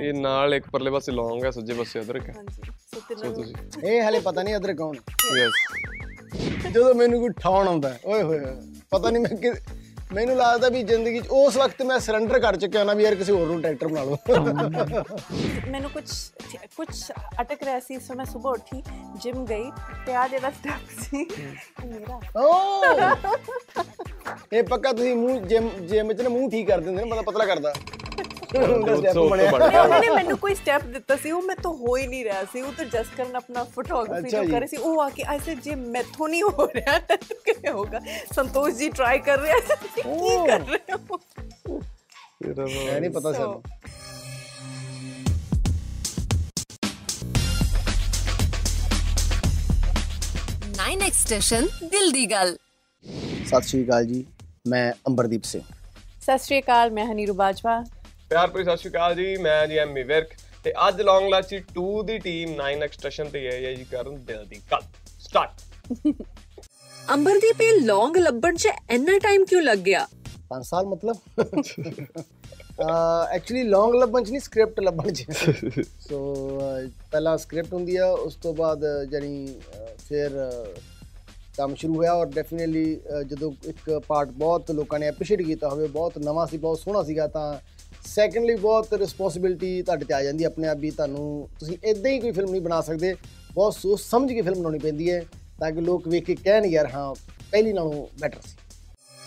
ਇਹ ਨਾਲ ਇੱਕ ਪਰਲੇ ਪਾਸੇ ਲੌਂਗ ਹੈ ਸੱਜੇ ਪਾਸੇ ਅਦਰਕ ਹੈ। ਹਾਂਜੀ ਸੋ ਸੋ ਤਿੰਨਾਂ ਨੂੰ ਤੁਸੀਂ ਇਹ ਹਲੇ ਪਤਾ ਨਹੀਂ ਅਦਰ ਕੌਣ ਹੈ। ਯੈਸ ਜਦੋਂ ਮੈਨੂੰ ਕੋਈ ਠਾਉਣ ਆਉਂਦਾ ਹੈ, ਓਏ ਹੋਏ ਹੋਏ, ਪਤਾ ਨਹੀਂ ਮੈਂ ਕਿ ਮੈਨੂੰ ਲੱਗਦਾ ਵੀ ਜ਼ਿੰਦਗੀ 'ਚ ਉਸ ਵਕਤ ਮੈਂ ਸਰੈਂਡਰ ਕਰ ਚੁੱਕਿਆ ਨਾ ਵੀ ਯਾਰ ਕਿਸੇ ਹੋਰ ਨੂੰ ਟਰੈਕਟਰ ਬਣਾ ਲਓ। ਮੈਨੂੰ ਕੁਝ ਕੁਝ ਅਟਕ ਰਿਹਾ ਸੀ ਸੋ ਮੈਂ ਸਵੇਰ ਉੱਠੀ ਜਿਮ ਗਈ ਤੇ ਆ ਜਿਹੜਾ ਸਟੈਪ ਸੀ ਇਹ ਮੇਰਾ। ਓ! ਇਹ ਪੱਕਾ ਤੁਸੀਂ ਮੂੰਹ ਜਿਮ ਜਿਮ 'ਚ ਨਾ ਮੂੰਹ ਠੀਕ ਕਰ ਦਿੰਦੇ ਨੇ ਬੰਦਾ ਪਤਲਾ ਕਰਦਾ। ਉਹਨਾਂ ਨੇ ਮੈਨੂੰ ਕੋਈ ਸਟੈਪ ਦਿੱਤਾ ਸੀ ਉਹ ਮੈਂ ਤੋਂ ਹੋ ਹੀ ਨਹੀਂ ਰਿਹਾ ਸੀ। ਉਹ ਤਾਂ ਜਸਟ ਕਰਨ ਆਪਣਾ ਫੋਟੋਗ੍ਰਾਫੀ ਜੋ। ਕਰ ਰਹੀ ਸੀ ਉਹ ਆ ਕੇ ਐਸੇ ਜੇ ਮੈਥੋਂ ਨਹੀਂ ਹੋ ਰਿਹਾ ਤਾਂ ਕਿਵੇਂ ਹੋਗਾ ਸੰਤੋਸ਼ ਜੀ ਟਰਾਈ ਕਰ ਰਹੇ ਕੀ ਕਰ ਰਹੇ ਹੋ? ਤੇਰਾ ਇਹ ਨਹੀਂ ਪਤਾ ਸਾਨੂੰ। ਨਾਈਨ ਐਕਸਟੈਸ਼ਨ ਦਿਲ ਦੀ ਗੱਲ ਸਤਿ ਸ਼੍ਰੀ ਅਕਾਲ ਜੀ ਮੈਂ ਅੰਬਰਦੀਪ ਸਿੰਘ। ਸਤਿ ਸ਼੍ਰੀ ਅਕਾਲ ਮੈਂ ਹਨੀਰੂ ਬਾਜਵਾ। ਪਿਆਰ ਭਰੀ ਸਤਿ ਸ਼੍ਰੀ ਅਕਾਲ ਜੀ ਮੈਂ ਜੀ ਐਮੀ ਵਿਰਕ ਤੇ ਅੱਜ ਲੌਂਗ ਲਾਚੀ 2 ਦੀ ਟੀਮ 9 ਐਕਸਟ੍ਰੈਸ਼ਨ ਤੇ ਹੈ ਜੀ ਕਰਨ ਦਿਲ ਦੀ ਗੱਲ। ਸਟਾਰਟ ਅੰਬਰਦੀਪ ਇਹ ਲੌਂਗ ਲੱਭਣ 'ਚ ਇੰਨਾ ਟਾਈਮ ਕਿਉਂ ਲੱਗ ਗਿਆ? 5 ਸਾਲ ਮਤਲਬ? ਐਕਚੁਅਲੀ ਲੌਂਗ ਲੱਭਣ ਚ ਨਹੀਂ ਸਕ੍ਰਿਪਟ ਲੱਭਣ ਚ। ਸੋ ਪਹਿਲਾਂ ਸਕ੍ਰਿਪਟ ਹੁੰਦੀ ਆ ਉਸ ਤੋਂ ਬਾਅਦ ਜਾਨੀ ਫਿਰ ਕੰਮ ਸ਼ੁਰੂ ਹੋਇਆ ਔਰ ਡੈਫੀਨਿਟਲੀ ਜਦੋਂ ਇੱਕ ਪਾਰਟ ਬਹੁਤ ਲੋਕਾਂ ਨੇ ਐਪਰੀਸ਼ੀਏਟ ਕੀਤਾ ਹੋਵੇ ਬਹੁਤ ਨਵਾਂ ਸੀ ਬਹੁਤ ਸੋਹਣਾ ਸੀਗਾ ਤਾਂ ਸੈਕੰਡਲੀ ਬਹੁਤ ਰਿਸਪੌਂਸਿਬਿਲਟੀ ਤੁਹਾਡੇ ਤੇ ਆ ਜਾਂਦੀ ਹੈ ਆਪਣੇ ਆਪ ਵੀ, ਤੁਹਾਨੂੰ ਤੁਸੀਂ ਇਦਾਂ ਹੀ ਕੋਈ ਫਿਲਮ ਨਹੀਂ ਬਣਾ ਸਕਦੇ। ਬਹੁਤ ਸੋਚ ਸਮਝ ਕੇ ਫਿਲਮ ਬਣਾਉਣੀ ਪੈਂਦੀ ਹੈ ਤਾਂ ਕਿ ਲੋਕ ਵੇਖ ਕੇ ਕਹਿਣ ਯਾਰ ਹਾਂ, ਪਹਿਲੀ ਨਾਲੋਂ ਬੈਟਰ ਸੀ।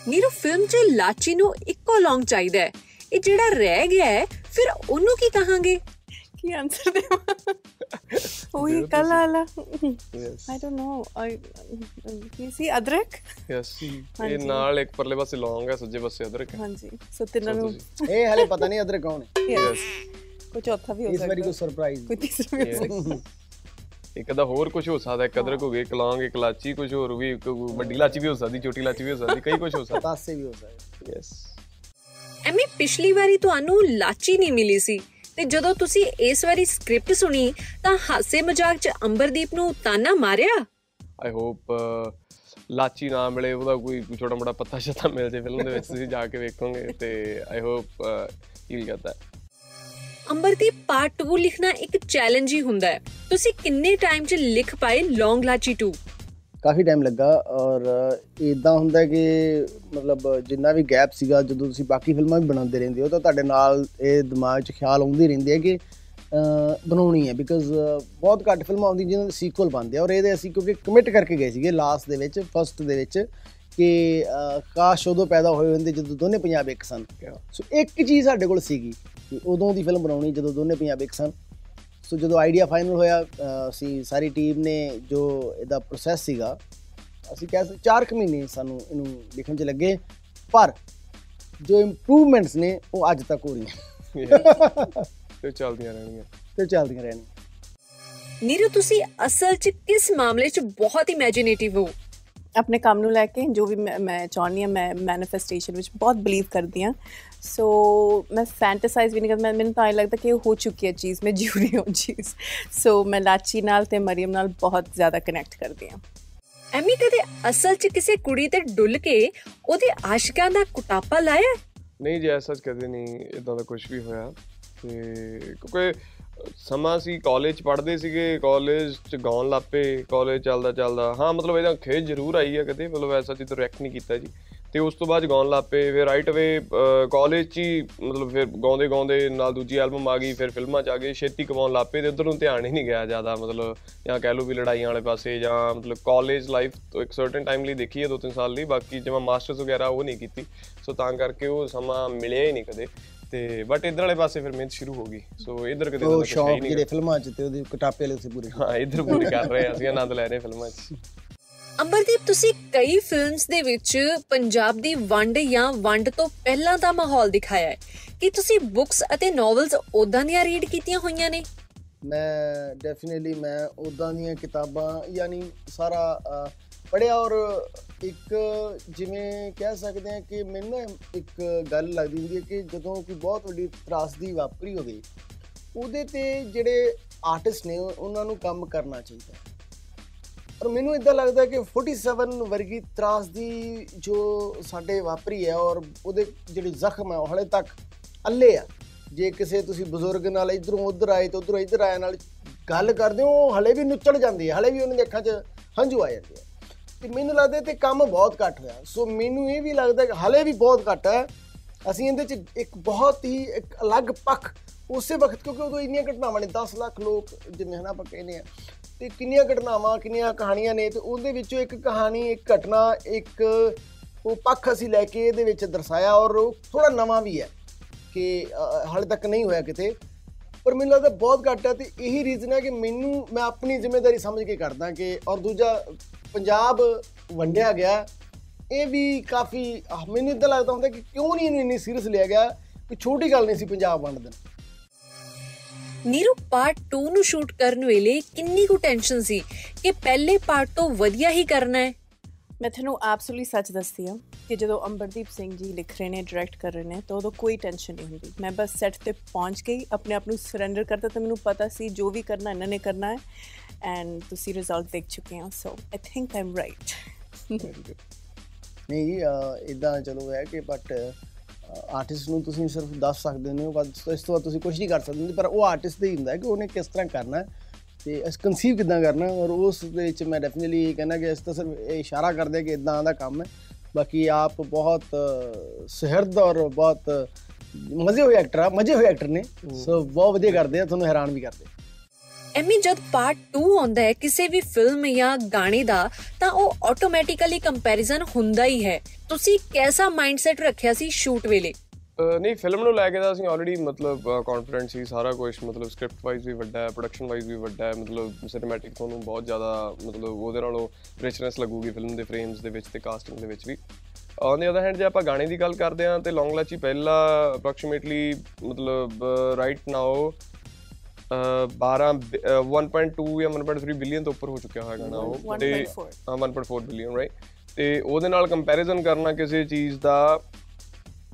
ਨੀਰੂ ਫਿਲਮ 'ਚ ਲਾਚੀ ਨੂੰ ਇੱਕੋ ਲੌਂਗ ਚਾਹੀਦਾ ਹੈ। ਇਹ ਜਿਹੜਾ ਰਹਿ ਗਿਆ ਹੈ, ਫਿਰ ਉਹਨੂੰ ਕੀ ਕਹਾਂਗੇ? ਆਨਸਰ ਦੇਵਾਂ ਉਹੀ ਕੱਲ ਵਾਲਾ ਯੈਸ ਆਈ ਡੋਨਟ ਨੋ ਆਈ ਕੀ ਸੀ ਅਦਰਕ ਯੈਸ ਇਹ। ਨਾਲ ਇੱਕ ਪਰਲੇ ਪਾਸੇ ਲੌਂਗ ਹੈ ਸੱਜੇ ਪਾਸੇ ਅਦਰਕ ਹੈ ਹਾਂਜੀ ਸੋ ਤਿੰਨਾਂ ਨੂੰ ਇਹ ਹਲੇ ਪਤਾ ਨਹੀਂ ਅਦਰ ਕੌਣ ਹੈ ਯੈਸ ਕੋਈ ਚੌਥਾ ਵੀ ਹੋ ਇਸ ਵਾਰੀ ਸਕਦਾ ਕੋਈ ਸਰਪ੍ਰਾਈਜ਼ ਕੋਈ ਤੀਸਰਾ ਵੀ ਹੋ ਸਕਦਾ ਇੱਕ ਦਾ ਹੋਰ ਕੁਝ ਹੋ ਸਕਦਾ ਇੱਕ ਅਦਰਕ ਹੋ ਗਿਆ ਇੱਕ ਲੌਂਗ ਇੱਕ ਲਾਚੀ ਕੁਝ ਹੋਰ ਵੀ ਇੱਕ ਵੱਡੀ ਲਾਚੀ ਵੀ ਹੋ ਸਕਦੀ ਛੋਟੀ ਲਾਚੀ ਵੀ ਹੋ ਸਕਦੀ ਕਈ ਕੁਝ ਹੋ ਸਕਦਾ ਪਤਾਸੇ ਵੀ ਹੋ ਸਕਦਾ ਯੈਸ ਐਮੀ ਪਿਛਲੀ ਵਾਰੀ ਤੁਹਾਨੂੰ ਲਾਚੀ ਨਹੀਂ ਮਿਲੀ ਸੀ ਤੇ ਜਦੋਂ ਤੁਸੀਂ ਇਸ ਵਾਰੀ ਸਕ੍ਰਿਪਟ ਸੁਣੀ ਤਾਂ ਹਾਸੇ ਮਜ਼ਾਕ 'ਚ ਅੰਬਰਦੀਪ ਨੂੰ ਤਾਨਾ ਮਾਰਿਆ? ਆਈ ਹੋਪ ਲਾਚੀ ਨਾ ਮਿਲੇ ਉਹਦਾ ਕੋਈ ਛੋਟਾ ਮੋਟਾ ਪੱਤਾ ਸ਼ਤਾ ਮਿਲ ਜੇ ਫਿਲਮ ਦੇ ਵਿੱਚ ਤੁਸੀਂ ਜਾ ਕੇ ਵੇਖੋਗੇ ਤੇ I hope you get that Ambardeep part 2 ਲਿਖਣਾ ਇੱਕ ਚੈਲੰਜ ਹੀ ਹੁੰਦਾ ਹੈ। ਤੁਸੀਂ ਕਿੰਨੇ ਟਾਈਮ 'ਚ ਲਿਖ ਪਾਏ ਲੌਂਗ ਲਾਚੀ 2 ਕਾਫੀ ਟਾਈਮ ਲੱਗਾ ਔਰ ਇਦਾਂ ਹੁੰਦਾ ਕਿ ਮਤਲਬ ਜਿੰਨਾ ਵੀ ਗੈਪ ਸੀਗਾ ਜਦੋਂ ਤੁਸੀਂ ਬਾਕੀ ਫਿਲਮਾਂ ਵੀ ਬਣਾਉਂਦੇ ਰਹਿੰਦੇ ਹੋ ਤਾਂ ਤੁਹਾਡੇ ਨਾਲ ਇਹ ਦਿਮਾਗ 'ਚ ਖਿਆਲ ਆਉਂਦੇ ਰਹਿੰਦੇ ਆ ਕਿ ਬਣਾਉਣੀ ਹੈ ਬਿਕਾਜ਼ ਬਹੁਤ ਘੱਟ ਫਿਲਮਾਂ ਆਉਂਦੀਆਂ ਜਿਨ੍ਹਾਂ ਦੇ ਸੀਕੁਅਲ ਬਣਦੇ ਆ ਔਰ ਇਹਦੇ ਅਸੀਂ ਕਿਉਂਕਿ ਕਮਿਟ ਕਰਕੇ ਗਏ ਸੀਗੇ ਲਾਸਟ ਦੇ ਵਿੱਚ ਫਸਟ ਦੇ ਵਿੱਚ ਕਿ ਕਾਸ਼ ਉਦੋਂ ਪੈਦਾ ਹੋਏ ਹੁੰਦੇ ਜਦੋਂ ਦੋਨੇ ਪੰਜਾਬ ਇੱਕ ਸਨ। ਸੋ ਇੱਕ ਚੀਜ਼ ਸਾਡੇ ਕੋਲ ਸੀਗੀ ਕਿ ਉਦੋਂ ਦੀ ਫਿਲਮ ਬਣਾਉਣੀ ਜਦੋਂ ਦੋਨੇ ਪੰਜਾਬ ਇੱਕ ਸਨ। ਸੋ ਜਦੋਂ ਆਈਡੀਆ ਫਾਈਨਲ ਹੋਇਆ ਅਸੀਂ ਸਾਰੀ ਟੀਮ ਨੇ ਜੋ ਇਹਦਾ ਪ੍ਰੋਸੈਸ ਸੀਗਾ ਅਸੀਂ ਕਹਿ ਸਕਦੇ 4 ਮਹੀਨੇ ਸਾਨੂੰ ਇਹਨੂੰ ਲਿਖਣ 'ਚ ਲੱਗੇ। ਪਰ ਜੋ ਇੰਪਰੂਵਮੈਂਟਸ ਨੇ ਉਹ ਅੱਜ ਤੱਕ ਹੋ ਰਹੀਆਂ। ਤੇ ਚੱਲਦੀਆਂ ਰਹਿਣਗੀਆਂ। ਤੇ ਚੱਲਦੀਆਂ ਰਹਿਣੀਆਂ ਨੀਰੂ ਤੁਸੀਂ ਅਸਲ 'ਚ ਕਿਸ ਮਾਮਲੇ 'ਚ ਬਹੁਤ ਇਮੇਜਿਨੇਟਿਵ ਹੋ? ਆਪਣੇ ਕੰਮ ਨੂੰ ਲੈ ਕੇ ਜੋ ਵੀ ਮੈਂ- ਚਾਹੁੰਦੀ ਹਾਂ ਮੈਂ ਮੈਨੀਫੈਸਟੇਸ਼ਨ ਵਿੱਚ ਬਹੁਤ ਬਲੀਵ ਕਰਦੀ ਹਾਂ। ਸੋ ਮੈਂ ਫੈਂਟਸਾਈਜ਼ ਵੀ ਨਹੀਂ ਕਰਦੀ ਮੈਨੂੰ ਤਾਂ ਇਹ ਲੱਗਦਾ ਕਿ ਇਹ ਹੋ ਚੁੱਕੀ ਹੈ ਚੀਜ਼ ਮੈਂ ਜਿਉ ਰਹੀ ਹਾਂ ਚੀਜ਼। ਸੋ ਮੈਂ ਲਾਚੀ ਨਾਲ ਤੇ ਮਰੀਮ ਨਾਲ ਬਹੁਤ ਜ਼ਿਆਦਾ ਕਨੈਕਟ ਕਰਦੀ ਹਾਂ। ਐਮੀ ਕਦੇ ਅਸਲ 'ਚ ਕਿਸੇ ਕੁੜੀ ਤੇ ਡੁੱਲ ਕੇ ਉਹਦੇ ਆਸ਼ਿਕਾਂ ਦਾ ਕੁਟਾਪਾ ਲਾਇਆ? ਨਹੀਂ ਜੀ ਐਸਾ ਕਦੇ ਨਹੀਂ ਇਦਾਂ ਦਾ ਕੁਝ ਵੀ ਹੋਇਆ। ਤੇ ਕਿਉਂਕਿ ਸਮਾਂ ਸੀ ਕਾਲਜ ਚ ਪੜ੍ਹਦੇ ਸੀਗੇ ਕਾਲਜ ਚ ਗਾਉਣ ਲੱਪੇ ਕਾਲਜ ਚੱਲਦਾ ਚੱਲਦਾ। ਹਾਂ, ਮਤਲਬ ਇਹਦਾ ਖੇਜ ਜ਼ਰੂਰ ਆਈ ਹੈ ਕਦੇ, ਮਤਲਬ ਐਸਾ ਚੀਜ਼ ਰਿਐਕਟ ਨਹੀਂ ਕੀਤਾ ਜੀ। ਤੇ ਉਸ ਤੋਂ ਬਾਅਦ ਗਾਉਣ ਲੱਪੇ ਫਿਰ ਰਾਈਟ ਅਵੇ ਕਾਲਜ ਚ ਹੀ ਮਤਲਬ ਫਿਰ ਗਾਉਂਦੇ ਗਾਉਂਦੇ ਨਾਲ ਦੂਜੀ ਐਲਬਮ ਆ ਗਈ, ਫਿਰ ਫਿਲਮਾਂ ਚ ਆ ਗਏ, ਛੇਤੀ ਕਮਾਉਣ ਲੱਪੇ ਤੇ ਉਧਰ ਨੂੰ ਧਿਆਨ ਹੀ ਨਹੀਂ ਗਿਆ ਜ਼ਿਆਦਾ, ਮਤਲਬ ਜਾਂ ਕਹਿ ਲਓ ਵੀ ਲੜਾਈਆਂ ਵਾਲੇ ਪਾਸੇ ਜਾਂ ਮਤਲਬ ਕਾਲਜ ਲਾਈਫ ਤੋਂ ਇੱਕ ਸਰਟਨ ਟਾਈਮ ਲਈ ਦੇਖੀ ਹੈ ਦੋ ਤਿੰਨ ਸਾਲ ਲਈ, ਬਾਕੀ ਜਿਵੇਂ ਮਾਸਟਰਸ ਵਗੈਰਾ ਉਹ ਨਹੀਂ ਕੀਤੀ। ਸੋ ਤਾਂ ਕਰਕੇ ਉਹ ਸਮਾਂ ਮਿਲਿਆ ਹੀ ਨਹੀਂ ਕਦੇ। ਤੇ ਬਟ ਇਧਰ ਵਾਲੇ ਪਾਸੇ ਫਿਰ ਮਿਹਨਤ ਸ਼ੁਰੂ ਹੋ ਗਈ। ਸੋ ਇਧਰ ਕਦੇ ਉਹ ਸ਼ੌਕ ਜਿਹੜੇ ਫਿਲਮਾਂ 'ਚ ਤੇ ਉਹਦੇ ਕਟਾਪੇ ਵਾਲੇ ਤੁਸੀਂ ਪੂਰੇ। ਹਾਂ ਇਧਰ ਪੂਰੀ ਕਰ ਰਹੇ ਅਸੀਂ ਆਨੰਦ ਲੈ ਰਹੇ ਫਿਲਮਾਂ 'ਚ। ਅੰਬਰਦੀਪ ਤੁਸੀਂ ਕਈ ਫਿਲਮਸ ਦੇ ਵਿੱਚ ਪੰਜਾਬ ਦੀ ਵੰਡ ਜਾਂ ਵੰਡ ਤੋਂ ਪਹਿਲਾਂ ਦਾ ਮਾਹੌਲ ਦਿਖਾਇਆ ਹੈ। ਕਿ ਤੁਸੀਂ ਬੁੱਕਸ ਅਤੇ ਨੋਵਲਸ ਉਦਾਂ ਦੀਆਂ ਰੀਡ ਕੀਤੀਆਂ ਹੋਈਆਂ ਨੇ? ਮੈਂ ਡੈਫੀਨਿਟਲੀ ਮੈਂ ਉਦਾਂ ਦੀਆਂ ਕਿਤਾਬਾਂ ਯਾਨੀ ਸਾਰਾ ਪੜਿਆ ਔਰ ਇੱਕ ਜਿਵੇਂ ਕਹਿ ਸਕਦੇ ਹਾਂ ਕਿ ਮੈਨੂੰ ਨਾ ਇੱਕ ਗੱਲ ਲੱਗਦੀ ਹੁੰਦੀ ਹੈ ਕਿ ਜਦੋਂ ਕੋਈ ਬਹੁਤ ਵੱਡੀ ਤਰਾਸਦੀ ਵਾਪਰੀ ਹੋਵੇ, ਉਹਦੇ ਤੇ ਜਿਹੜੇ ਆਰਟਿਸਟ ਨੇ ਉਹ- ਉਹਨਾਂ ਨੂੰ ਕੰਮ ਕਰਨਾ ਚਾਹੀਦਾ ਹੈ। ਔਰ ਮੈਨੂੰ ਇਦਾਂ ਲੱਗਦਾ ਕਿ 47 ਵਰਗੀ ਤਰਾਸਦੀ ਜੋ ਸਾਡੇ ਵਾਪਰੀ ਹੈ ਔਰ ਉਹਦੇ ਜਿਹੜੇ ਜ਼ਖਮ ਹੈ ਉਹ ਹਲੇ ਤੱਕ ਅੱਲੇ ਆ। ਜੇ ਕਿਸੇ ਤੁਸੀਂ ਬਜ਼ੁਰਗ ਨਾਲ ਇਧਰੋਂ ਉਧਰ ਆਏ ਤੇ ਉਧਰੋਂ ਇੱਧਰ ਆਏ ਨਾਲ ਗੱਲ ਕਰਦੇ ਹੋ, ਉਹ ਹਲੇ ਵੀ ਨੁੱਚੜ ਜਾਂਦੀ ਹੈ, ਹਲੇ ਵੀ ਉਹਨਾਂ ਦੀ ਅੱਖਾਂ 'ਚ ਹੰਝੂ ਆ ਜਾਂਦੇ ਆ। ਤੇ ਮੈਨੂੰ ਲੱਗਦਾ ਤੇ ਕੰਮ ਬਹੁਤ ਘੱਟ ਹੋਇਆ। ਸੋ ਮੈਨੂੰ ਇਹ ਵੀ ਲੱਗਦਾ ਕਿ ਹਲੇ ਵੀ ਬਹੁਤ ਘੱਟ ਹੈ। ਅਸੀਂ ਇਹਦੇ 'ਚ ਇੱਕ ਬਹੁਤ ਹੀ ਇੱਕ ਅਲੱਗ ਪੱਖ ਉਸੇ ਵਕਤ ਕਿਉਂਕਿ ਉਦੋਂ ਇੰਨੀਆਂ ਘਟਨਾਵਾਂ ਨੇ 10 ਲੱਖ ਲੋਕ ਜਿਵੇਂ ਹਨਾ ਆਪਾਂ ਕਹਿੰਦੇ ਆ ਤੇ ਕਿੰਨੀਆਂ ਘਟਨਾਵਾਂ ਕਿੰਨੀਆਂ ਕਹਾਣੀਆਂ ਨੇ ਤੇ ਉਹਦੇ ਵਿੱਚੋਂ ਇੱਕ ਕਹਾਣੀ ਇੱਕ ਘਟਨਾ ਇੱਕ ਉਹ ਪੱਖ ਅਸੀਂ ਲੈ ਕੇ ਇਹਦੇ ਵਿੱਚ ਦਰਸਾਇਆ ਔਰ ਉਹ ਥੋੜਾ ਨਵਾਂ ਵੀ ਹੈ ਕਿ ਅ, ਹਾਲੇ ਤੱਕ ਨਹੀਂ ਹੋਇਆ ਕਿਤੇ। ਪਰ ਮੈਨੂੰ ਲੱਗਦਾ ਬਹੁਤ ਘੱਟ ਹੈ ਤੇ ਇਹੀ ਰੀਜ਼ਨ ਹੈ ਕਿ ਮੈਨੂੰ ਮੈਂ ਆਪਣੀ ਜ਼ਿੰਮੇਵਾਰੀ ਸਮਝ ਕੇ ਕਰਦਾ ਕਿ ਔਰ ਦੂਜਾ ਪੰਜਾਬ ਵੰਡਿਆ ਗਿਆ ਇਹ ਵੀ ਕਾਫੀ ਮੈਨੂੰ ਇਦਾਂ ਲੱਗਦਾ ਹੁੰਦਾ ਕਿ ਕਿਉਂ ਨਹੀਂ ਇਹਨੂੰ ਇੰਨੀ ਸੀਰੀਅਸ ਲਿਆ ਗਿਆ ਕਿ ਛੋਟੀ ਗੱਲ ਨਹੀਂ ਸੀ ਪੰਜਾਬ ਵੰਡ ਦੇਣਾ ਨੀਰੂ ਪਾਰਟ 2 ਨੂੰ ਸ਼ੂਟ ਕਰਨ ਵੇਲੇ ਕਿੰਨੀ ਕੁ ਟੈਨਸ਼ਨ ਸੀ ਕਿ ਪਹਿਲੇ ਪਾਰਟ ਤੋਂ ਵਧੀਆ ਹੀ ਕਰਨਾ ਹੈ? ਮੈਂ ਤੁਹਾਨੂੰ ਐਬਸੋਲੂਟਲੀ ਸੱਚ ਦੱਸਦੀ ਹਾਂ ਕਿ ਜਦੋਂ ਅੰਬਰਦੀਪ ਸਿੰਘ ਜੀ ਲਿਖ ਰਹੇ ਨੇ ਡਾਇਰੈਕਟ ਕਰ ਰਹੇ ਨੇ ਤਾਂ ਉਦੋਂ ਕੋਈ ਟੈਨਸ਼ਨ ਨਹੀਂ ਹੁੰਦੀ। ਮੈਂ ਬਸ ਸੈੱਟ ਤੇ ਪਹੁੰਚ ਗਈ ਆਪਣੇ ਆਪ ਨੂੰ ਸਰੈਂਡਰ ਕਰਤਾ ਤਾਂ ਮੈਨੂੰ ਪਤਾ ਸੀ ਜੋ ਵੀ ਕਰਨਾ ਇਹਨਾਂ ਨੇ ਕਰਨਾ ਹੈ। ਐਂਡ ਤੁਸੀਂ ਰਿਜ਼ਲਟ ਦੇਖ ਚੁੱਕੇ ਹੋ so I think I am right ਨਹੀਂ ਇਦਾਂ ਚਲੋ ਹੈ ਕਿ ਬਟ ਆਰਟਿਸਟ ਨੂੰ ਤੁਸੀਂ ਸਿਰਫ ਦੱਸ ਸਕਦੇ ਹੋ ਬਸ ਇਸ ਤੋਂ ਬਾਅਦ ਤੁਸੀਂ ਕੁਝ ਨਹੀਂ ਕਰ ਸਕਦੇ। ਪਰ ਉਹ ਆਰਟਿਸਟ ਦਾ ਹੀ ਹੁੰਦਾ ਹੈ ਕਿ ਉਹਨੇ ਕਿਸ ਤਰ੍ਹਾਂ ਕਰਨਾ ਤੇ ਇਸ ਕਨਸੀਵ ਕਿਦਾਂ ਕਰਨਾ ਔਰ ਉਸ ਦੇ ਵਿੱਚ ਮੈਂ ਡੈਫੀਨਿਟਲੀ ਕਹਿੰਦਾ ਕਿ ਇਸ ਤਾਂ ਸਿਰਫ ਇਹ ਇਸ਼ਾਰਾ ਕਰਦੇ ਕਿ ਇਦਾਂ ਦਾ ਕੰਮ ਹੈ। ਬਾਕੀ ਆਪ ਬਹੁਤ ਸੁਹਿਰਦ ਔਰ ਬਹੁਤ ਮਜ਼ੇ ਹੋਏ ਐਕਟਰ ਆ ਮਜ਼ੇ ਹੋਏ ਐਕਟਰ ਨੇ। ਸੋ ਬਹੁਤ ਵਧੀਆ ਕਰਦੇ ਆ ਤੁਹਾਨੂੰ ਹੈਰਾਨ ਵੀ ਕਰਦੇ। ਐਮੀ, ਜਦ ਪਾਰਟ 2 ਆਉਂਦਾ ਹੈ, ਕਿਸੇ ਵੀ ਫਿਲਮ ਜਾਂ ਗਾਣੇ ਦਾ, ਤਾਂ ਉਹ ਆਟੋਮੈਟਿਕਲੀ ਕੰਪੈਰੀਜ਼ਨ ਹੁੰਦਾ ਹੀ ਹੈ। ਤੁਸੀਂ ਕਿਹਦਾ ਮਾਈਂਡਸੈਟ ਰੱਖਿਆ ਸੀ ਸ਼ੂਟ ਵੇਲੇ? ਅਹ ਨਹੀਂ ਫਿਲਮ ਨੂੰ ਲੈ ਕੇ ਤਾਂ ਅਸੀਂ ਆਲਰੇਡੀ ਮਤਲਬ ਕੌਨਫੀਡੈਂਟ ਸੀ, ਸਾਰਾ ਕੁਝ ਮਤਲਬ ਸਕ੍ਰਿਪਟ ਵਾਈਜ਼ ਵੀ ਵੱਡਾ ਹੈ ਪ੍ਰੋਡਕਸ਼ਨ ਵਾਈਜ਼ ਵੀ ਵੱਡਾ ਹੈ, ਮਤਲਬ ਸਿਨੇਮੈਟਿਕ ਤੁਹਾਨੂੰ ਬਹੁਤ ਜ਼ਿਆਦਾ, ਮਤਲਬ ਉਹਦੇ ਨਾਲੋਂ ਰਿਚਨੈਸ ਲੱਗੂਗੀ ਫਿਲਮ ਦੇ ਫਰੇਮਸ ਦੇ ਵਿੱਚ ਤੇ ਕਾਸਟਿੰਗ ਦੇ ਵਿੱਚ ਵੀ। ਔਨ ਦੀ ਅਦਰ ਹੈਂਡ ਜੇ ਆਪਾਂ ਗਾਣੇ ਦੀ ਗੱਲ ਕਰਦੇ ਹਾਂ, ਤੇ ਲੌਂਗ ਲਾਚੀ ਪਹਿਲਾ ਅਪਰੋਕਸੀਮੇਟਲੀ ਮਤਲਬ ਰਾਈਟ ਨਾਓ 12 ਬ- ਅਹ 1.2 ਜਾਂ 1.3 ਬਿਲੀਅਨ ਤੋਂ ਉੱਪਰ ਹੋ ਚੁੱਕਿਆ ਹੋਇਆ ਗਾਣਾ ਉਹ ਤੇ 1.4 ਹਾਂ 1.4 ਬਿਲੀਅਨ ਰਾਈਟ ਤੇ ਉਹਦੇ ਨਾਲ ਕੰਪੈਰੀਜ਼ਨ ਕਰਨਾ ਕਿਸੇ ਚੀਜ਼ ਦਾ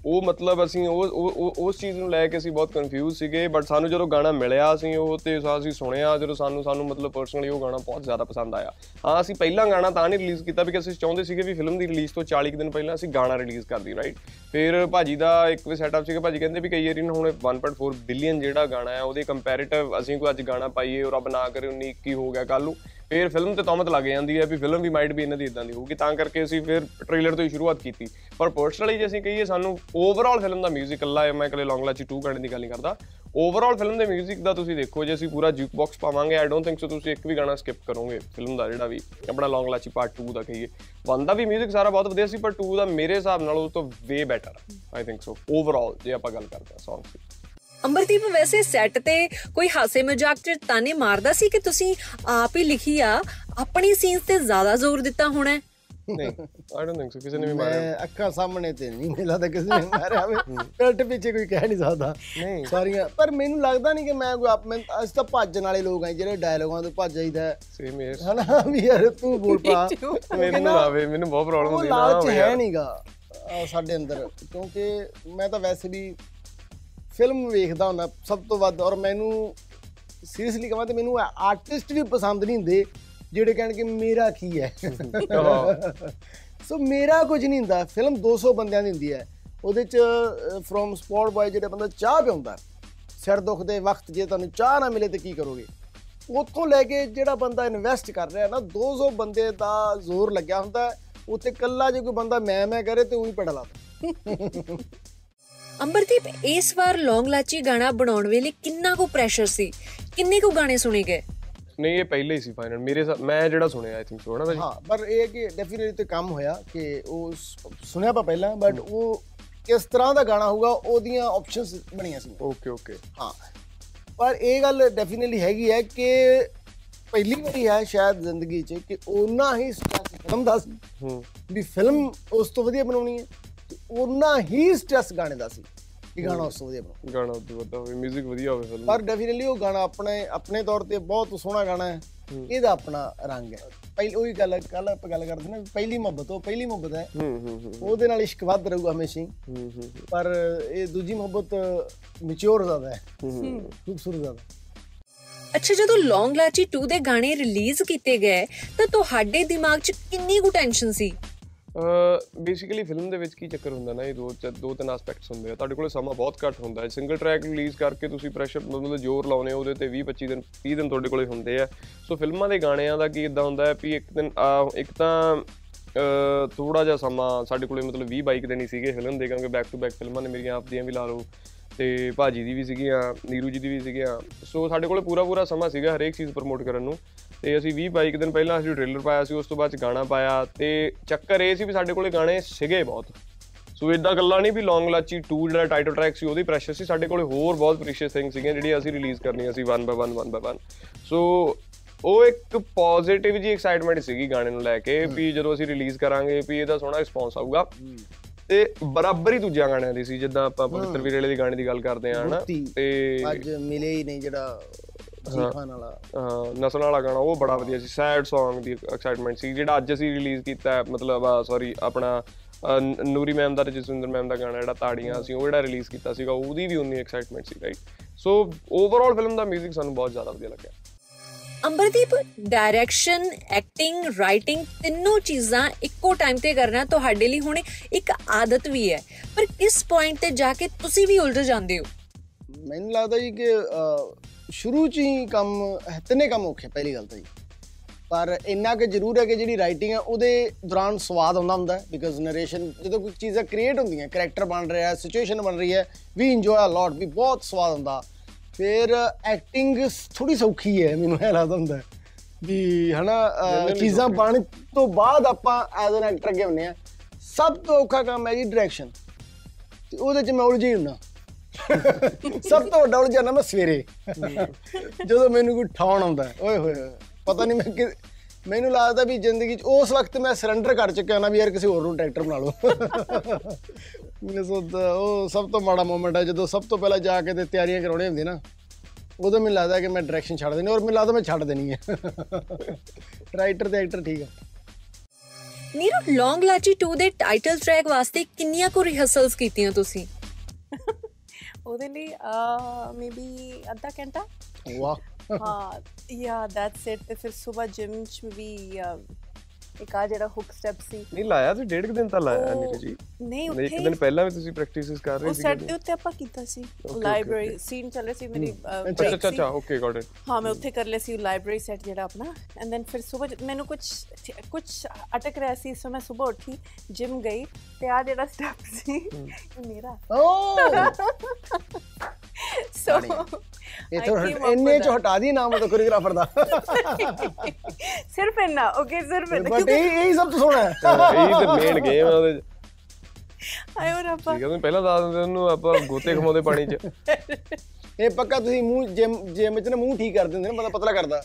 ਉਹ ਮਤਲਬ ਅਸੀਂ ਉਹ ਉਹ- ਉਹ- ਉਸ ਚੀਜ਼ ਨੂੰ ਲੈ ਕੇ ਅਸੀਂ ਬਹੁਤ ਕਨਫਿਊਜ਼ ਸੀਗੇ ਬਟ ਸਾਨੂੰ ਜਦੋਂ ਗਾਣਾ ਮਿਲਿਆ ਅਸੀਂ ਉਹ ਤੇ ਸਾ- ਅਸੀਂ ਸੁਣਿਆ, ਜਦੋਂ ਸਾਨੂੰ ਸਾਨੂੰ ਮਤਲਬ ਪਰਸਨਲੀ ਉਹ ਗਾਣਾ ਬਹੁਤ ਜ਼ਿਆਦਾ ਪਸੰਦ ਆਇਆ। ਹਾਂ, ਅਸੀਂ ਪਹਿਲਾ ਗਾਣਾ ਤਾਂ ਨਹੀਂ ਰਿਲੀਜ਼ ਕੀਤਾ ਬਿਕਾਜ਼ ਅਸੀਂ ਚਾਹੁੰਦੇ ਸੀਗੇ ਵੀ ਫਿਲਮ ਦੀ ਰਿਲੀਜ਼ ਤੋਂ 40 ਕੁ ਦਿਨ ਪਹਿਲਾਂ ਅਸੀਂ ਗਾਣਾ ਰਿਲੀਜ਼ ਕਰਦੀ ਰਾਈਟ ਫਿਰ ਭਾਜੀ ਦਾ ਇੱਕ ਵੀ ਸੈਟਅਪ ਸੀਗਾ, ਭਾਜੀ ਕਹਿੰਦੇ ਵੀ ਕਈ ਵਾਰੀ ਨਾ ਹੁਣ 1.4 ਬਿਲੀਅਨ ਜਿਹੜਾ ਗਾਣਾ ਹੈ, ਉਹਦੇ ਕੰਪੈਰੀਟਿਵ ਅਸੀਂ ਕੋਈ ਅੱਜ ਗਾਣਾ ਪਾਈਏ ਔਰ ਰੱਬ ਨਾ ਕਰੇ 19 21 ਹੋ ਗਿਆ ਕੱਲ ਨੂੰ। ਫਿਰ ਫਿਲਮ ਤੇ ਤੌਮਤ ਲੱਗ ਜਾਂਦੀ ਹੈ ਵੀ ਫਿਲਮ ਵੀ ਮਾਈਟ ਵੀ ਇਹਨਾਂ ਦੀ ਇਦਾਂ ਦੀ ਹੋਊਗੀ ਤਾਂ ਕਰਕੇ ਅਸੀਂ ਫਿਰ ਟ੍ਰੇਲਰ ਤੋਂ ਹੀ ਸ਼ੁਰੂਆਤ ਕੀਤੀ ਪਰ ਪਰਸਨਲੀ ਜੇ ਅਸੀਂ ਕਹੀਏ ਸਾਨੂੰ ਓਵਰਆਲ ਫਿਲਮ ਦਾ 뮤직 ਕੱਲਾ ਮੈਂ ਕੱਲੇ ਲੌਂਗ ਲਾਚੀ 2 ਗਾਣੇ ਦੀ ਗੱਲ ਨਹੀਂ ਕਰਦਾ ਓਵਰਆਲ ਫਿਲਮ ਦੇ 뮤직 ਦਾ ਤੁਸੀਂ ਦੇਖੋ ਜੇ ਅਸੀਂ ਪੂਰਾ ਜੂਕ ਬਾਕਸ ਪਾਵਾਂਗੇ ਆਈ ਡੋਨਟ ਥਿੰਕ ਸੋ ਤੁਸੀਂ ਇੱਕ ਵੀ ਗਾਣਾ ਸਕਿਪ ਕਰੋਗੇ ਫਿਲਮ ਦਾ ਜਿਹੜਾ ਵੀ ਆਪਣਾ ਲੌਂਗ ਲਾਚੀ ਪਾਰਟ 2 ਦਾ ਕਹੀਏ 1 ਦਾ ਵੀ 뮤직 ਸਾਰਾ ਬਹੁਤ ਵਧੀਆ ਸੀ ਪਰ 2 ਦਾ ਮੇਰੇ ਹਿਸਾਬ ਨਾਲ ਉਹ ਤੋਂ way better I think so overall ਜੇ ਆਪਾਂ ਗੱਲ ਕਰਦੇ ਹਾਂ Songs ਦੀ ਅੰਬਰਦੀਪ ਵੈਸੇ ਸੈੱਟ ਤੇ ਕੋਈ ਹਾਸੇ ਮਜ਼ਾਕ ਚ ਤਾਨੇ ਮਾਰਦਾ ਸੀ ਕਿ ਤੁਸੀਂ ਆਪ ਹੀ ਲਿਖੀ ਆ? ਆਪਣੀ ਸੀਨਸ ਤੇ ਜ਼ਿਆਦਾ ਜ਼ੋਰ ਦਿੱਤਾ ਹੋਣਾ? ਨਹੀਂ ਆਈ ਡੋਨਟ ਥਿੰਕ ਸੋ ਕਿਸੇ ਨੇ ਵੀ ਮਾਰਿਆ। ਮੈਂ ਅੱਖਾਂ ਸਾਹਮਣੇ ਤੇ ਨਹੀਂ ਮੈਨੂੰ ਲੱਗਦਾ ਕਿਸੇ ਨੇ ਮਾਰਿਆ ਹੋਵੇ। ਪਿੱਠ ਪਿੱਛੇ ਕੋਈ ਕਹਿ ਨਹੀਂ ਸਕਦਾ। ਨਹੀਂ। ਸਾਰੀਆਂ ਪਰ ਮੈਨੂੰ ਲੱਗਦਾ ਨਹੀਂ ਕਿ ਮੈਂ ਕੋਈ ਆਪ ਮੈਂ ਅਸੀਂ ਤਾਂ ਭੱਜਣ ਵਾਲੇ ਲੋਕ ਆਂ ਜਿਹੜੇ ਡਾਇਲੋਗਾਂ ਤੋਂ ਭੱਜ ਜਾਈਦਾ ਹੈ। ਸੇਮ ਏਅਰ ਹਨਾ? ਵੀ ਯਾਰ ਤੂੰ ਬੋਲ ਪਾ। ਮੈਨੂੰ ਨਾ ਆਵੇ ਮੈਨੂੰ ਬਹੁਤ ਪ੍ਰੋਬਲਮ ਉਹ ਹੁੰਦੀ ਹੈ ਲਾਲਚ ਨਾ ਹੈ ਨਹੀਂਗਾ ਸਾਡੇ ਅੰਦਰ। ਕਿਉਂਕਿ ਮੈਂ ਤਾਂ ਵੈਸੇ ਵੀ ਫਿਲਮ ਵੇਖਦਾ ਹੁੰਦਾ ਸਭ ਤੋਂ ਵੱਧ ਔਰ ਮੈਨੂੰ ਸੀਰੀਅਸਲੀ ਕਹਾਂ ਤੇ ਮੈਨੂੰ ਆਰਟਿਸਟ ਵੀ ਪਸੰਦ ਨਹੀਂ ਹੁੰਦੇ ਜਿਹੜੇ ਕਹਿਣ ਕਿ ਮੇਰਾ ਕੀ ਹੈ। ਸੋ ਮੇਰਾ ਕੁਝ ਨਹੀਂ ਹੁੰਦਾ। ਫਿਲਮ 200 ਬੰਦਿਆਂ ਦੀ ਹੁੰਦੀ ਹੈ। ਉਹਦੇ ਚ ਫਰੋਮ ਸਪੋਰਟ ਬॉय ਜਿਹੜੇ ਬੰਦਾ ਚਾਹ ਪਿਆਉਂਦਾ ਸਿਰ ਦੁੱਖ ਦੇ ਵਕਤ ਜੇ ਤੁਹਾਨੂੰ ਚਾਹ ਨਾ ਮਿਲੇ ਤੇ ਕੀ ਕਰੋਗੇ? ਉੱਥੋਂ ਲੈ ਕੇ ਜਿਹੜਾ ਬੰਦਾ ਇਨਵੈਸਟ ਕਰ ਰਿਹਾ ਨਾ 200 ਬੰਦੇ ਦਾ ਜ਼ੋਰ ਲੱਗਿਆ ਹੁੰਦਾ। ਹੈ। ਉੱਥੇ ਕੱਲਾ ਜੇ ਕੋਈ ਬੰਦਾ ਮੈਂ ਮੈਂ ਕਰੇ ਤੇ ਉਹੀ ਪੜਾ ਲਾ ਅੰਬਰਦੀਪ ਇਸ ਵਾਰ ਲੌਂਗ ਲਾਚੀ ਗਾਣਾ ਬਣਾਉਣ ਵੇਲੇ ਕਿੰਨਾ ਕੁ ਪ੍ਰੈਸ਼ਰ ਸੀ? ਕਿੰਨੇ ਕੁ ਗਾਣੇ ਸੁਣੇ ਗਏ? ਨਹੀਂ ਇਹ ਪਹਿਲੇ ਹੀ ਸੀ ਫਾਈਨਲ ਮੇਰੇ ਮੈਂ ਜਿਹੜਾ ਸੁਣਿਆ ਆਈ ਥਿੰਕ ਸੋ ਨਾ ਭਾਜੀ? ਹਾਂ ਪਰ ਇਹ ਹੈ ਕਿ ਡੈਫੀਨਿਟਲੀ ਤੇ ਕੰਮ ਹੋਇਆ ਕਿ ਉਹ ਸੁਣਿਆ ਪਾ ਪਹਿਲਾਂ ਬਟ ਉਹ ਕਿਸ ਤਰ੍ਹਾਂ ਦਾ ਗਾਣਾ ਹੋਊਗਾ ਉਹਦੀਆਂ ਆਪਸ਼ਨਸ ਬਣੀਆਂ ਸੀ। ਓਕੇ ਓਕੇ ਹਾਂ। ਪਰ ਇਹ ਗੱਲ ਡੈਫੀਨਿਟਲੀ ਹੈਗੀ ਹੈ ਕਿ ਪਹਿਲੀ ਵਾਰੀ ਹੈ ਸ਼ਾਇਦ ਜ਼ਿੰਦਗੀ 'ਚ ਕਿ ਉਹਨਾਂ ਹੀ ਸਟ੍ਰੈਸ ਫਿਲਮ ਦਾ ਸੀ ਹੂੰ। ਵੀ ਫਿਲਮ ਉਸ ਤੋਂ ਵਧੀਆ ਬਣਾਉਣੀ ਹੈ। ਤੇ ਉਹਨਾਂ ਹੀ ਸਟ੍ਰੈਸ ਗਾਣੇ ਦਾ ਸੀ ਕਿ ਗਾਣਾ ਉਸ ਤੋਂ ਵਧੀਆ ਬਣਾਉਣਾ ਗਾਣਾ ਉਦੋਂ ਵੱਡਾ ਹੋਵੇ 뮤직 ਵਧੀਆ ਹੋਵੇ ਫਿਲਮ ਪਰ ਡੈਫੀਨਿਟਲੀ ਉਹ ਗਾਣਾ ਆਪਣੇ ਆਪਣੇ ਤੌਰ ਤੇ ਬਹੁਤ ਸੋਹਣਾ ਗਾਣਾ ਹੈ। ਇਹਦਾ ਆਪਣਾ ਰੰਗ ਹੈ। ਪਹਿਲੀ ਉਹੀ ਗੱਲ ਕੱਲ ਆਪਾਂ ਗੱਲ ਕਰਦੇ ਨਾ ਪਹਿਲੀ ਮੁਹੱਬਤ ਉਹ ਪਹਿਲੀ ਮੁਹੱਬਤ ਹੈ। ਹੂੰ ਹੂੰ ਹੂੰ ਉਹਦੇ ਨਾਲ ਇਸ਼ਕ ਵੱਧ ਰਹੂਗਾ ਹਮੇਸ਼ਾ ਹੀ। ਹੂੰ ਹੂੰ ਪਰ ਇਹ ਦੂਜੀ ਮੁਹੱਬਤ ਮੈਚੁਰ ਜ਼ਿਆਦਾ ਹੈ। ਖੂਬਸੂਰਤ ਜ਼ਿਆਦਾ ਅੱਛਾ ਜਦੋਂ ਲੌਂਗ ਲਾਚੀ 2 ਦੇ ਗਾਣੇ ਰਿਲੀਜ਼ ਕੀਤੇ ਗਏ ਤਾਂ ਤੁਹਾਡੇ ਦਿਮਾਗ 'ਚ ਕਿੰਨੀ ਕੁ ਟੈਨਸ਼ਨ ਸੀ? ਬੇਸਿਕਲੀ ਫਿਲਮ ਦੇ ਵਿੱਚ ਕੀ ਚੱਕਰ ਹੁੰਦਾ ਨਾ ਇਹ ਦੋ ਚ- ਦੋ ਤਿੰਨ ਐਸਪੈਕਟਸ ਹੁੰਦੇ ਆ। ਤੁਹਾਡੇ ਕੋਲੇ ਸਮਾਂ ਬਹੁਤ ਘੱਟ ਹੁੰਦਾ ਹੈ। ਸਿੰਗਲ ਟਰੈਕ ਰਿਲੀਜ਼ ਕਰਕੇ ਤੁਸੀਂ ਪ੍ਰੈਸ਼ਰ ਮਤਲਬ ਜ਼ੋਰ ਲਾਉਨੇ ਹੋ ਉਹਦੇ ਤੇ 20 25 ਦਿਨ 30 ਦਿਨ ਤੁਹਾਡੇ ਕੋਲੇ ਹੁੰਦੇ ਆ। ਸੋ ਫਿਲਮਾਂ ਦੇ ਗਾਣਿਆਂ ਦਾ ਕੀ ਇਦਾਂ ਹੁੰਦਾ ਹੈ ਵੀ ਇੱਕ ਦਿਨ ਅਹ, ਇੱਕ ਤਾਂ ਥੋੜਾ ਜਿਹਾ ਸਮਾਂ ਸਾਡੇ ਕੋਲੇ ਮਤਲਬ 20 22 ਦਿਨ ਹੀ ਸੀਗੇ ਫਿਲਮ ਦੇ ਕਿਉਂਕਿ ਬੈਕ ਟੂ ਬੈਕ ਫਿਲਮਾਂ ਨੇ ਮੇਰੀਆਂ ਆਪਦੀਆਂ ਵੀ ਲਾ ਲਓ ਤੇ ਭਾਜੀ ਦੀ ਵੀ ਸੀਗੀਆਂ ਨੀਰੂ ਜੀ ਦੀ ਵੀ ਸੀਗੀਆਂ। ਸੋ ਸਾਡੇ ਕੋਲੇ ਪੂਰਾ ਪੂਰਾ ਸਮਾਂ ਸੀਗਾ ਹਰੇਕ ਚੀਜ਼ ਪ੍ਰਮੋਟ ਕਰਨ ਨੂੰ। ਤੇ ਅਸੀਂ 20 22 ਦਿਨ ਪਹਿਲਾਂ ਅਸੀਂ ਟ੍ਰੇਲਰ ਪਾਇਆ ਸੀ ਉਸ ਤੋਂ ਬਾਅਦ ਗਾਣਾ ਪਾਇਆ ਤੇ ਚੱਕਰ ਇਹ ਸੀ ਵੀ ਸਾਡੇ ਕੋਲੇ ਗਾਣੇ ਸੀਗੇ ਬਹੁਤ। ਸੋ ਇਦਾਂ ਗੱਲਾਂ ਨਹੀਂ ਵੀ ਲੌਂਗ ਲਾਚੀ 2 ਜਿਹੜਾ ਟਾਈਟਲ ਟਰੈਕ ਸੀ ਉਹਦੀ ਪ੍ਰੈਸ਼ਰ ਸੀ ਸਾਡੇ ਕੋਲੇ ਹੋਰ ਬਹੁਤ ਪ੍ਰੀਸ਼ੀਅਸ ਥਿੰਗ ਸੀਗੀਆਂ ਜਿਹੜੀਆਂ ਅਸੀਂ ਰਿਲੀਜ਼ ਕਰਨੀਆਂ ਸੀ one by one one by one so ਉਹ ਇੱਕ ਪੋਜ਼ਿਟਿਵ ਜੀ ਐਕਸਾਈਟਮੈਂਟ ਸੀਗੀ ਗਾਣੇ ਨੂੰ ਲੈ ਕੇ ਵੀ ਜਦੋਂ ਅਸੀਂ ਰਿਲੀਜ਼ ਕਰਾਂਗੇ ਵੀ ਇਹਦਾ ਸੋਹਣਾ ਰਿਸਪੌਂਸ ਆਊਗਾ। ਤੇ ਬਰਾਬਰ ਹੀ ਦੂਜਿਆਂ ਗਾਣਿਆਂ ਦੀ ਸੀ ਜਿੱਦਾਂ ਆਪਾਂ ਪਵਿੱਤਰ ਵੀਰੇ ਵਾਲੇ ਦੀ ਗਾਣੇ ਦੀ ਗੱਲ ਕਰਦੇ ਆਂ ਹਨਾ। ਤੇ ਅੱਜ ਮਿਲੇ ਹੀ ਨਹੀਂ ਜਿਹੜਾ ਜੀ ਖਾਨ ਵਾਲਾ। ਨਸਲ ਵਾਲਾ ਗਾਣਾ ਉਹ ਬੜਾ ਵਧੀਆ ਸੀ ਸੈਡ Song ਦੀ ਐਕਸਾਈਟਮੈਂਟ ਸੀ ਜਿਹੜਾ ਅੱਜ ਅਸੀਂ ਰਿਲੀਜ਼ ਕੀਤਾ ਹੈ, ਮਤਲਬ ਸੌਰੀ ਆਪਣਾ ਨੂਰੀ ਮੈਮ ਦਾ ਤੇ ਜਸਵਿੰਦਰ ਮੈਮ ਦਾ ਗਾਣਾ ਜਿਹੜਾ ਤਾੜੀਆਂ ਸੀ ਉਹ ਜਿਹੜਾ ਰਿਲੀਜ਼ ਕੀਤਾ ਸੀਗਾ ਉਹਦੀ ਵੀ ਉਨੀ ਐਕਸਾਈਟਮੈਂਟ ਸੀ ਰਾਈਟ ਸੋ ਓਵਰਆਲ ਫਿਲਮ ਦਾ 뮤직 ਸਾਨੂੰ ਬਹੁਤ ਜ਼ਿਆਦਾ ਵਧੀਆ ਲੱਗਿਆ। ਅੰਬਰਦੀਪ ਡਾਇਰੈਕਸ਼ਨ ਐਕਟਿੰਗ ਰਾਈਟਿੰਗ ਤਿੰਨੋਂ ਚੀਜ਼ਾਂ ਇੱਕੋ ਟਾਈਮ ਤੇ ਕਰਨਾ ਤੁਹਾਡੇ ਲਈ ਹੁਣ ਇੱਕ ਆਦਤ ਵੀ ਹੈ। ਪਰ ਕਿਸ ਪੁਆਇੰਟ ਤੇ ਜਾ ਕੇ ਤੁਸੀਂ ਵੀ ਉਲਝ ਜਾਂਦੇ ਹੋ? ਮੈਨੂੰ ਲੱਗਦਾ ਜੀ ਕਿ ਸ਼ੁਰੂ ਚ ਹੀ ਕੰਮ ਤਿੰਨੇ ਕੰਮ ਔਖੇ ਪਹਿਲੀ ਗੱਲ ਤਾਂ ਜੀ। ਪਰ ਇੰਨਾ ਕਿ ਜ਼ਰੂਰ ਹੈ ਕਿ ਜਿਹੜੀ ਰਾਈਟਿੰਗ ਹੈ ਉਹਦੇ ਦੌਰਾਨ ਸਵਾਦ ਆਉਂਦਾ ਹੁੰਦਾ ਹੈ ਬਿਕਾਜ਼ ਨਰੇਸ਼ਨ ਜਦੋਂ ਕੋਈ ਚੀਜ਼ਾਂ ਕ੍ਰੀਏਟ ਹੁੰਦੀਆਂ ਕੈਰੈਕਟਰ ਬਣ ਰਿਹਾ ਹੈ ਸਿਚੁਏਸ਼ਨ ਬਣ ਰਹੀ ਹੈ ਵੀ ਇੰਜੋਏ ਅ ਲੋਟ ਵੀ ਬਹੁਤ ਸਵਾਦ ਆਉਂਦਾ ਫਿਰ ਐਕਟਿੰਗ ਥੋੜੀ ਸੌਖੀ ਹੈ ਮੈਨੂੰ ਇਹ ਲੱਗਦਾ ਹੁੰਦਾ। ਵੀ ਹਨਾ ਚੀਜ਼ਾਂ। ਬਣ ਤੋਂ ਬਾਅਦ ਆਪਾਂ ਐਜ਼ ਐਨ ਐਕਟਰ ਅੱਗੇ ਹੁੰਨੇ ਆ ਸਭ ਤੋਂ ਔਖਾ ਕੰਮ ਹੈ ਜੀ ਡਾਇਰੈਕਸ਼ਨ ਤੇ ਉਹਦੇ ਚ ਮੈਂ ਉਲਝੀ ਹੁੰਨਾ ਸਭ ਤੋਂ ਵੱਡਾ ਉਲਝਣਾ ਮੈਂ ਸਵੇਰੇ। ਜਦੋਂ ਮੈਨੂੰ ਕੋਈ ਠਾਉਣ ਆਉਂਦਾ ਹੈ, ਓਏ ਹੋਏ ਹੋਏ, ਪਤਾ ਨਹੀਂ ਮੈਂ ਕਿ ਮੈਨੂੰ ਲੱਗਦਾ ਵੀ ਜ਼ਿੰਦਗੀ 'ਚ ਉਸ ਵਕਤ ਮੈਂ ਸਰੈਂਡਰ ਕਰ ਚੁੱਕਿਆ ਨਾ ਵੀ ਯਾਰ ਕਿਸੇ ਹੋਰ ਨੂੰ ਟਰੈਕਟਰ ਬਣਾ ਲਓ। ਮੈਨੂੰ ਸੋਚਦਾ ਉਹ ਸਭ ਤੋਂ ਮਾੜਾ ਮੂਮੈਂਟ ਹੈ ਜਦੋਂ ਸਭ ਤੋਂ ਪਹਿਲਾਂ ਜਾ ਕੇ ਤੇ ਤਿਆਰੀਆਂ ਕਰਾਉਣੀ ਹੁੰਦੀ ਨਾ ਉਦੋਂ ਮੈਨੂੰ ਲੱਗਦਾ ਕਿ ਮੈਂ ਡਾਇਰੈਕਸ਼ਨ ਛੱਡ ਦੇਣੀ ਔਰ ਮੈਨੂੰ ਲੱਗਦਾ ਮੈਂ ਛੱਡ ਦੇਣੀ ਹੈ। ਰਾਈਟਰ ਤੇ ਐਕਟਰ ਠੀਕ ਆ। ਨੀਰੂ ਲੌਂਗ ਲਾਚੀ 2 ਦੇ ਟਾਈਟਲ ਟਰੈਕ ਵਾਸਤੇ ਕਿੰਨੀਆਂ ਕੁ ਰਿਹਰਸਲਸ ਕੀਤੀਆਂ ਤੁਸੀਂ? ਉਹਦੇ ਲਈ ਮੇਬੀ ਅੱਧਾ ਘੰਟਾ? ਵਾਹ। ਹਾਂ ਯਾ ਦੈਟਸ ਇਟ ਤੇ ਫਿਰ ਸਵੇਰ ਜਿਮ ਚ ਵੀ ਇੱਕ ਆ ਜਿਹੜਾ ਹੁੱਕ ਸਟੈਪ ਸੀ। ਨਹੀਂ ਲਾਇਆ ਤੁਸੀਂ ਡੇਢ ਕੁ ਦਿਨ ਤਾਂ ਲਾਇਆ ਉਹ- ਨੀਰੂ ਜੀ। ਨਹੀਂ ਨਹੀਂ, ਇੱਕ ਉੱਥੇ ਦਿਨ ਪਹਿਲਾਂ ਵੀ ਤੁਸੀਂ ਪ੍ਰੈਕਟਿਸਿਸ ਕਰ ਰਹੇ ਉਹ ਸੀ ਸੈੱਟ ਦੇ ਉੱਤੇ ਆਪਾਂ ਕੀਤਾ ਸੀ। Library okay. ਸੀਨ ਚੱਲ ਰਿਹਾ ਸੀ ਮੇਰੀ ਅੱਛਾ ਅੱਛਾ ਅੱਛਾ। ਓਕੇ ਗਾਟ ਇਟ ਹਾਂ ਮੈਂ ਉੱਥੇ ਕਰ ਲਿਆ ਸੀ ਲਾਇਬ੍ਰੇਰੀ ਸੈੱਟ ਜਿਹੜਾ ਆਪਣਾ। ਐਂਡ ਦੈਨ ਫਿਰ ਸਵੇਰ ਮੈਨੂੰ ਕੁਝ ਕੁਝ ਅਟਕ ਰਿਹਾ ਸੀ ਸੋ ਮੈਂ ਸਵੇਰ ਉੱਠੀ ਜਿਮ ਗਈ ਤੇ ਆ ਜਿਹੜਾ ਸਟੈਪ ਸੀ ਇਹ ਮੇਰਾ। ਓ! ਸੋ ਇਹ ਤਾਂ ਇੰਨੇ ਚ ਹਟਾ ਦੀ ਨਾਮ ਤਾਂ ਕੋਰੀਓਗ੍ਰਾਫਰ ਦਾ। ਸਿਰਫ ਇੰਨਾ ਓਕੇ ਸਿਰਫ ਇੰਨਾ। ਬਟ ਇਹ ਇਹ ਸਭ ਤੋਂ ਸੋਹਣਾ ਹੈ। ਇਹ ਤੇ ਮੇਨ ਗੇਮ ਹੈ ਉਹਦੇ ਹੋਰ ਆਪਾਂ। ਠੀਕ ਹੈ ਤੁਸੀਂ ਪਹਿਲਾਂ ਦੱਸ ਦਿੰਦੇ ਉਹਨੂੰ ਆਪਾਂ ਗੋਤੇ ਖਮਾਉਂਦੇ ਪਾਣੀ 'ਚ। ਇਹ ਪੱਕਾ ਤੁਸੀਂ ਮੂੰਹ ਜਿਮ ਜਿਮ ਚ ਨਾ ਮੂੰਹ ਠੀਕ ਕਰ ਦਿੰਦੇ ਨੇ ਬੰਦਾ ਪਤਲਾ ਕਰਦਾ।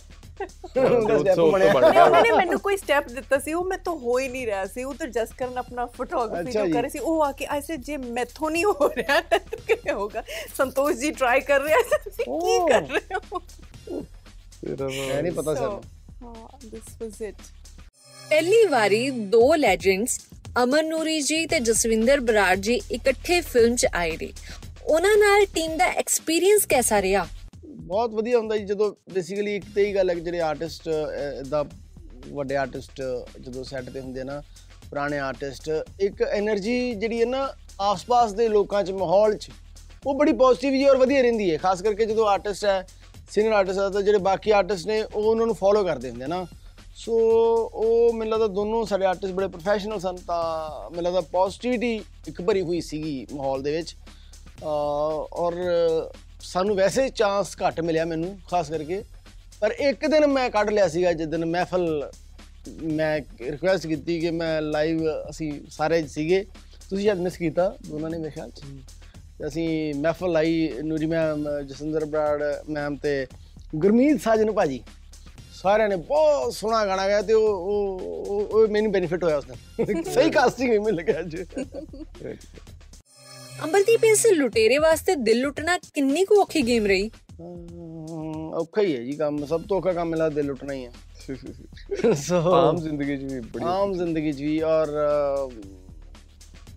ਉਹਦਾ ਉੱਥੋਂ ਬਣਿਆ। ਬਣ ਨਹੀਂ ਉਹਨਾਂ ਨੇ ਮੈਨੂੰ ਕੋਈ ਸਟੈਪ ਦਿੱਤਾ ਸੀ ਉਹ ਮੈਂ ਤੋਂ ਹੋ ਹੀ ਨਹੀਂ ਰਿਹਾ ਸੀ। ਉਹ ਤਾਂ ਜਸਟ ਕਰਨ ਆਪਣਾ ਫੋਟੋਗ੍ਰਾਫੀ ਜੋ। ਕਰ ਰਹੀ ਸੀ ਉਹ ਆ ਕੇ ਐਸੇ ਜੇ ਮੈਥੋਂ ਨਹੀਂ ਹੋ ਰਿਹਾ ਤਾਂ ਕਿਵੇਂ ਹੋਗਾ ਸੰਤੋਸ਼ ਜੀ ਟਰਾਈ ਕਰ ਰਿਹਾ ਸੀ ਕੀ। ਕਰ ਰਹੇ ਹੋ? ਇਹ ਨਹੀਂ ਪਤਾ ਸਾਨੂੰ। ਹਾਂ ਦਿਸ ਵਾਸ ਇਟ ਪਹਿਲੀ ਵਾਰੀ ਦੋ ਲੈਜੈਂਡਸ ਅਮਨ ਨੂਰੀ ਜੀ ਤੇ ਜਸਵਿੰਦਰ ਬਰਾੜ ਜੀ ਇਕੱਠੇ ਫਿਲਮ 'ਚ ਆਏ ਨੇ। ਉਹਨਾਂ ਨਾਲ ਟੀਮ ਦਾ ਐਕਸਪੀਰੀਅੰਸ ਕਿਹਦਾ ਰਿਹਾ? ਬਹੁਤ ਵਧੀਆ ਹੁੰਦਾ ਜੀ, ਜਦੋਂ ਬੇਸਿਕਲੀ ਇੱਕ ਤੇ ਹੀ ਗੱਲ ਹੈ ਕਿ ਜਿਹੜੇ ਆਰਟਿਸਟ ਦਾ ਵੱਡੇ ਆਰਟਿਸਟ ਜਦੋਂ ਸੈੱਟ ਤੇ ਹੁੰਦੇ ਨਾ, ਪੁਰਾਣੇ ਆਰਟਿਸਟ ਇੱਕ એનર્ਜੀ ਜਿਹੜੀ ਹੈ ਨਾ ਆਸ-ਪਾਸ ਦੇ ਲੋਕਾਂ 'ਚ, ਮਾਹੌਲ 'ਚ, ਉਹ ਬੜੀ ਪੋਜ਼ਿਟਿਵ ਹੀ ਔਰ ਵਧੀਆ ਰਹਿੰਦੀ ਹੈ। ਖਾਸ ਕਰਕੇ ਜਦੋਂ ਆਰਟਿਸਟ ਹੈ ਸੀਨੀਅਰ ਆਰਟਿਸਟ ਆ ਤਾਂ ਜਿਹੜੇ ਬਾਕੀ ਆਰਟਿਸਟ ਨੇ, ਉਹ ਉਹਨਾਂ ਨੂੰ ਫੋਲੋ ਕਰਦੇ ਹੁੰਦੇ ਨਾ। ਸੋ ਉਹ ਮੈਨੂੰ ਲੱਗਦਾ ਦੋਨੋਂ ਸਾਡੇ ਆਰਟਿਸਟ ਬੜੇ ਪ੍ਰੋਫੈਸ਼ਨਲ ਸਨ, ਤਾਂ ਮੈਨੂੰ ਲੱਗਦਾ ਪੋਜ਼ਿਟਿਵਿਟੀ ਇੱਕ ਭਰੀ ਹੋਈ ਸੀਗੀ ਮਾਹੌਲ ਦੇ ਵਿੱਚ। ਔਰ ਸਾਨੂੰ ਵੈਸੇ ਚਾਂਸ ਘੱਟ ਮਿਲਿਆ ਮੈਨੂੰ ਖਾਸ ਕਰਕੇ। ਪਰ ਇੱਕ ਦਿਨ ਮੈਂ ਕੱਢ ਲਿਆ ਸੀਗਾ ਜਿਸ ਦਿਨ ਮਹਿਫਲ ਮੈਂ ਰਿਕੁਐਸਟ ਕੀਤੀ ਕਿ ਮੈਂ ਲਾਈਵ ਅਸੀਂ ਸਾਰੇ ਸੀਗੇ। ਤੁਸੀਂ ਸ਼ਾਇਦ ਮਿਸ ਕੀਤਾ ਦੋਨਾਂ ਨੇ ਮੇਰੇ ਖਿਆਲ ਚ। ਅਸੀਂ ਮਹਿਫਲ ਲਾਈ ਨੂਰੀ ਮੈਮ ਜਸਿੰਦਰ ਬਰਾੜ ਮੈਮ ਤੇ ਗੁਰਮੀਤ ਸਾਜਨ ਭਾਜੀ। ਸਾਰਿਆਂ ਨੇ ਬਹੁਤ ਸੋਹਣਾ ਗਾਣਾ ਗਾਇਆ ਤੇ ਉਹ ਉਹ- ਮੈਨੂੰ ਬੈਨੀਫਿਟ ਹੋਇਆ ਉਸ ਦਿਨ। ਸਹੀ ਕਾਸਟਿੰਗ ਮੈਨੂੰ ਲੱਗਿਆ ਅੱਜ। ਅੰਬਰਦੀਪ ਇਸ ਲੁਟੇਰੇ ਵਾਸਤੇ ਦਿਲ ਲੁੱਟਣਾ ਕਿੰਨੀ ਕੁ ਔਖੀ ਗੇਮ ਰਹੀ? ਔਖਾ ਹੀ ਹੈ ਜੀ ਕੰਮ ਸਭ ਤੋਂ ਔਖਾ ਕੰਮ ਮੇਰਾ ਦਿਲ ਲੁੱਟਣਾ ਹੀ ਹੈ। ਸੋ ਆਮ ਜ਼ਿੰਦਗੀ 'ਚ ਵੀ ਬੜੀ ਆਮ ਜ਼ਿੰਦਗੀ 'ਚ ਵੀ ਔਰ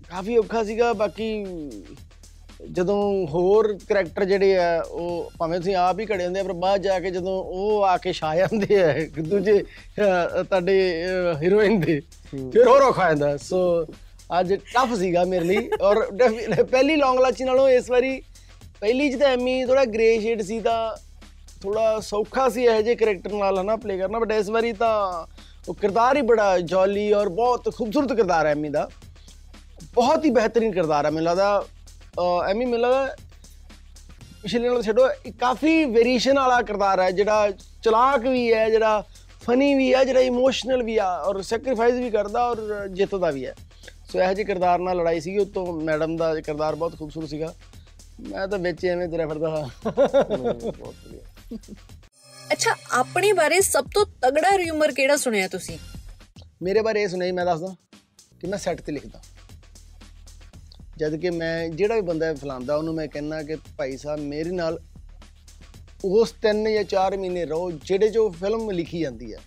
ਕਾਫੀ ਔਖਾ ਸੀਗਾ ਬਾਕੀ ਜਦੋਂ ਹੋਰ ਕਰੈਕਟਰ ਜਿਹੜੇ ਆ ਉਹ ਭਾਵੇਂ ਤੁਸੀਂ ਆਪ ਹੀ ਘੜੇ ਹੁੰਦੇ ਆ ਪਰ ਬਾਅਦ ਜਾ ਕੇ ਜਦੋਂ ਉਹ ਆ ਕੇ ਛਾ ਜਾਂਦੇ ਆ ਦੂਜੇ ਤੁਹਾਡੇ ਹੀਰੋਇਨ ਦੇ ਫਿਰ ਹੋਰ ਔਖਾ ਜਾਂਦਾ। ਸੋ ਅੱਜ ਟਫ ਸੀਗਾ ਮੇਰੇ ਲਈ ਔਰ defi- ਪਹਿਲੀ ਲੌਂਗ ਲਾਚੀ ਨਾਲੋਂ ਇਸ ਵਾਰੀ ਪਹਿਲੀ ਚ ਤਾਂ ਐਮੀ ਥੋੜਾ ਗ੍ਰੇ ਸ਼ੇਡ ਸੀ ਤਾਂ ਥੋੜਾ ਸੌਖਾ ਸੀ ਇਹੋ ਜਿਹੇ ਕਰੈਕਟਰ ਨਾਲ ਹਨਾ ਪਲੇ ਕਰਨਾ ਬਟ ਇਸ ਵਾਰੀ ਤਾਂ ਉਹ ਕਿਰਦਾਰ ਹੀ ਬੜਾ ਜੌਲੀ ਔਰ ਬਹੁਤ ਖੂਬਸੂਰਤ ਕਿਰਦਾਰ ਹੈ ਐਮੀ ਦਾ। ਬਹੁਤ ਹੀ ਬਿਹਤਰੀਨ ਕਿਰਦਾਰ ਹੈ, ਮੈਨੂੰ ਲੱਗਦਾ, ਅਹ, ਐਮੀ, ਮੈਨੂੰ ਲੱਗਦਾ ਪਿਛਲੇ ਨਾਲੋਂ ਛੱਡੋ, ਇਹ ਕਾਫੀ ਵੇਰੀਏਸ਼ਨ ਵਾਲਾ ਕਿਰਦਾਰ ਹੈ, ਜਿਹੜਾ ਚਲਾਕ ਵੀ ਹੈ, ਜਿਹੜਾ ਫਨੀ ਵੀ ਹੈ, ਜਿਹੜਾ ਇਮੋਸ਼ਨਲ ਵੀ ਆ ਔਰ ਸੈਕਰੀਫਾਈਸ ਵੀ ਕਰਦਾ ਔਰ ਜਿੱਤਦਾ ਵੀ ਹੈ। ਸੋ ਇਹੋ ਜਿਹੇ ਕਿਰਦਾਰ ਨਾਲ ਲੜਾਈ ਸੀਗੀ ਉਤੋਂ ਮੈਡਮ ਦਾ ਕਿਰਦਾਰ ਬਹੁਤ ਖੂਬਸੂਰਤ ਸੀਗਾ। ਮੈਂ ਤਾਂ ਵਿੱਚ ਐਵੇਂ ਤੁਰਿਆ ਫਿਰਦਾ ਹਾਂ। ਬਹੁਤ ਵਧੀਆ। ਅੱਛਾ ਆਪਣੇ ਬਾਰੇ ਸਭ ਤੋਂ ਤਗੜਾ ਰਿਊਮਰ ਕਿਹੜਾ ਸੁਣਿਆ ਤੁਸੀਂ? ਮੇਰੇ ਬਾਰੇ ਇਹ ਸੁਣਿਆ ਮੈਂ ਦੱਸਦਾ ਕਿ ਮੈਂ ਸੈੱਟ ਤੇ ਲਿਖਦਾ। ਜਦ ਕਿ ਮੈਂ ਜਿਹੜਾ ਵੀ ਬੰਦਾ ਫਲਾਉਂਦਾ ਉਹਨੂੰ ਮੈਂ ਕਹਿੰਦਾ ਕਿ ਭਾਈ ਸਾਹਿਬ ਮੇਰੇ ਨਾਲ ਉਸ ਤਿੰਨ ਜਾਂ ਚਾਰ ਮਹੀਨੇ ਰਹੋ ਜਿਹੜੇ ਜੋ ਫਿਲਮ ਲਿਖੀ ਜਾਂਦੀ ਹੈ.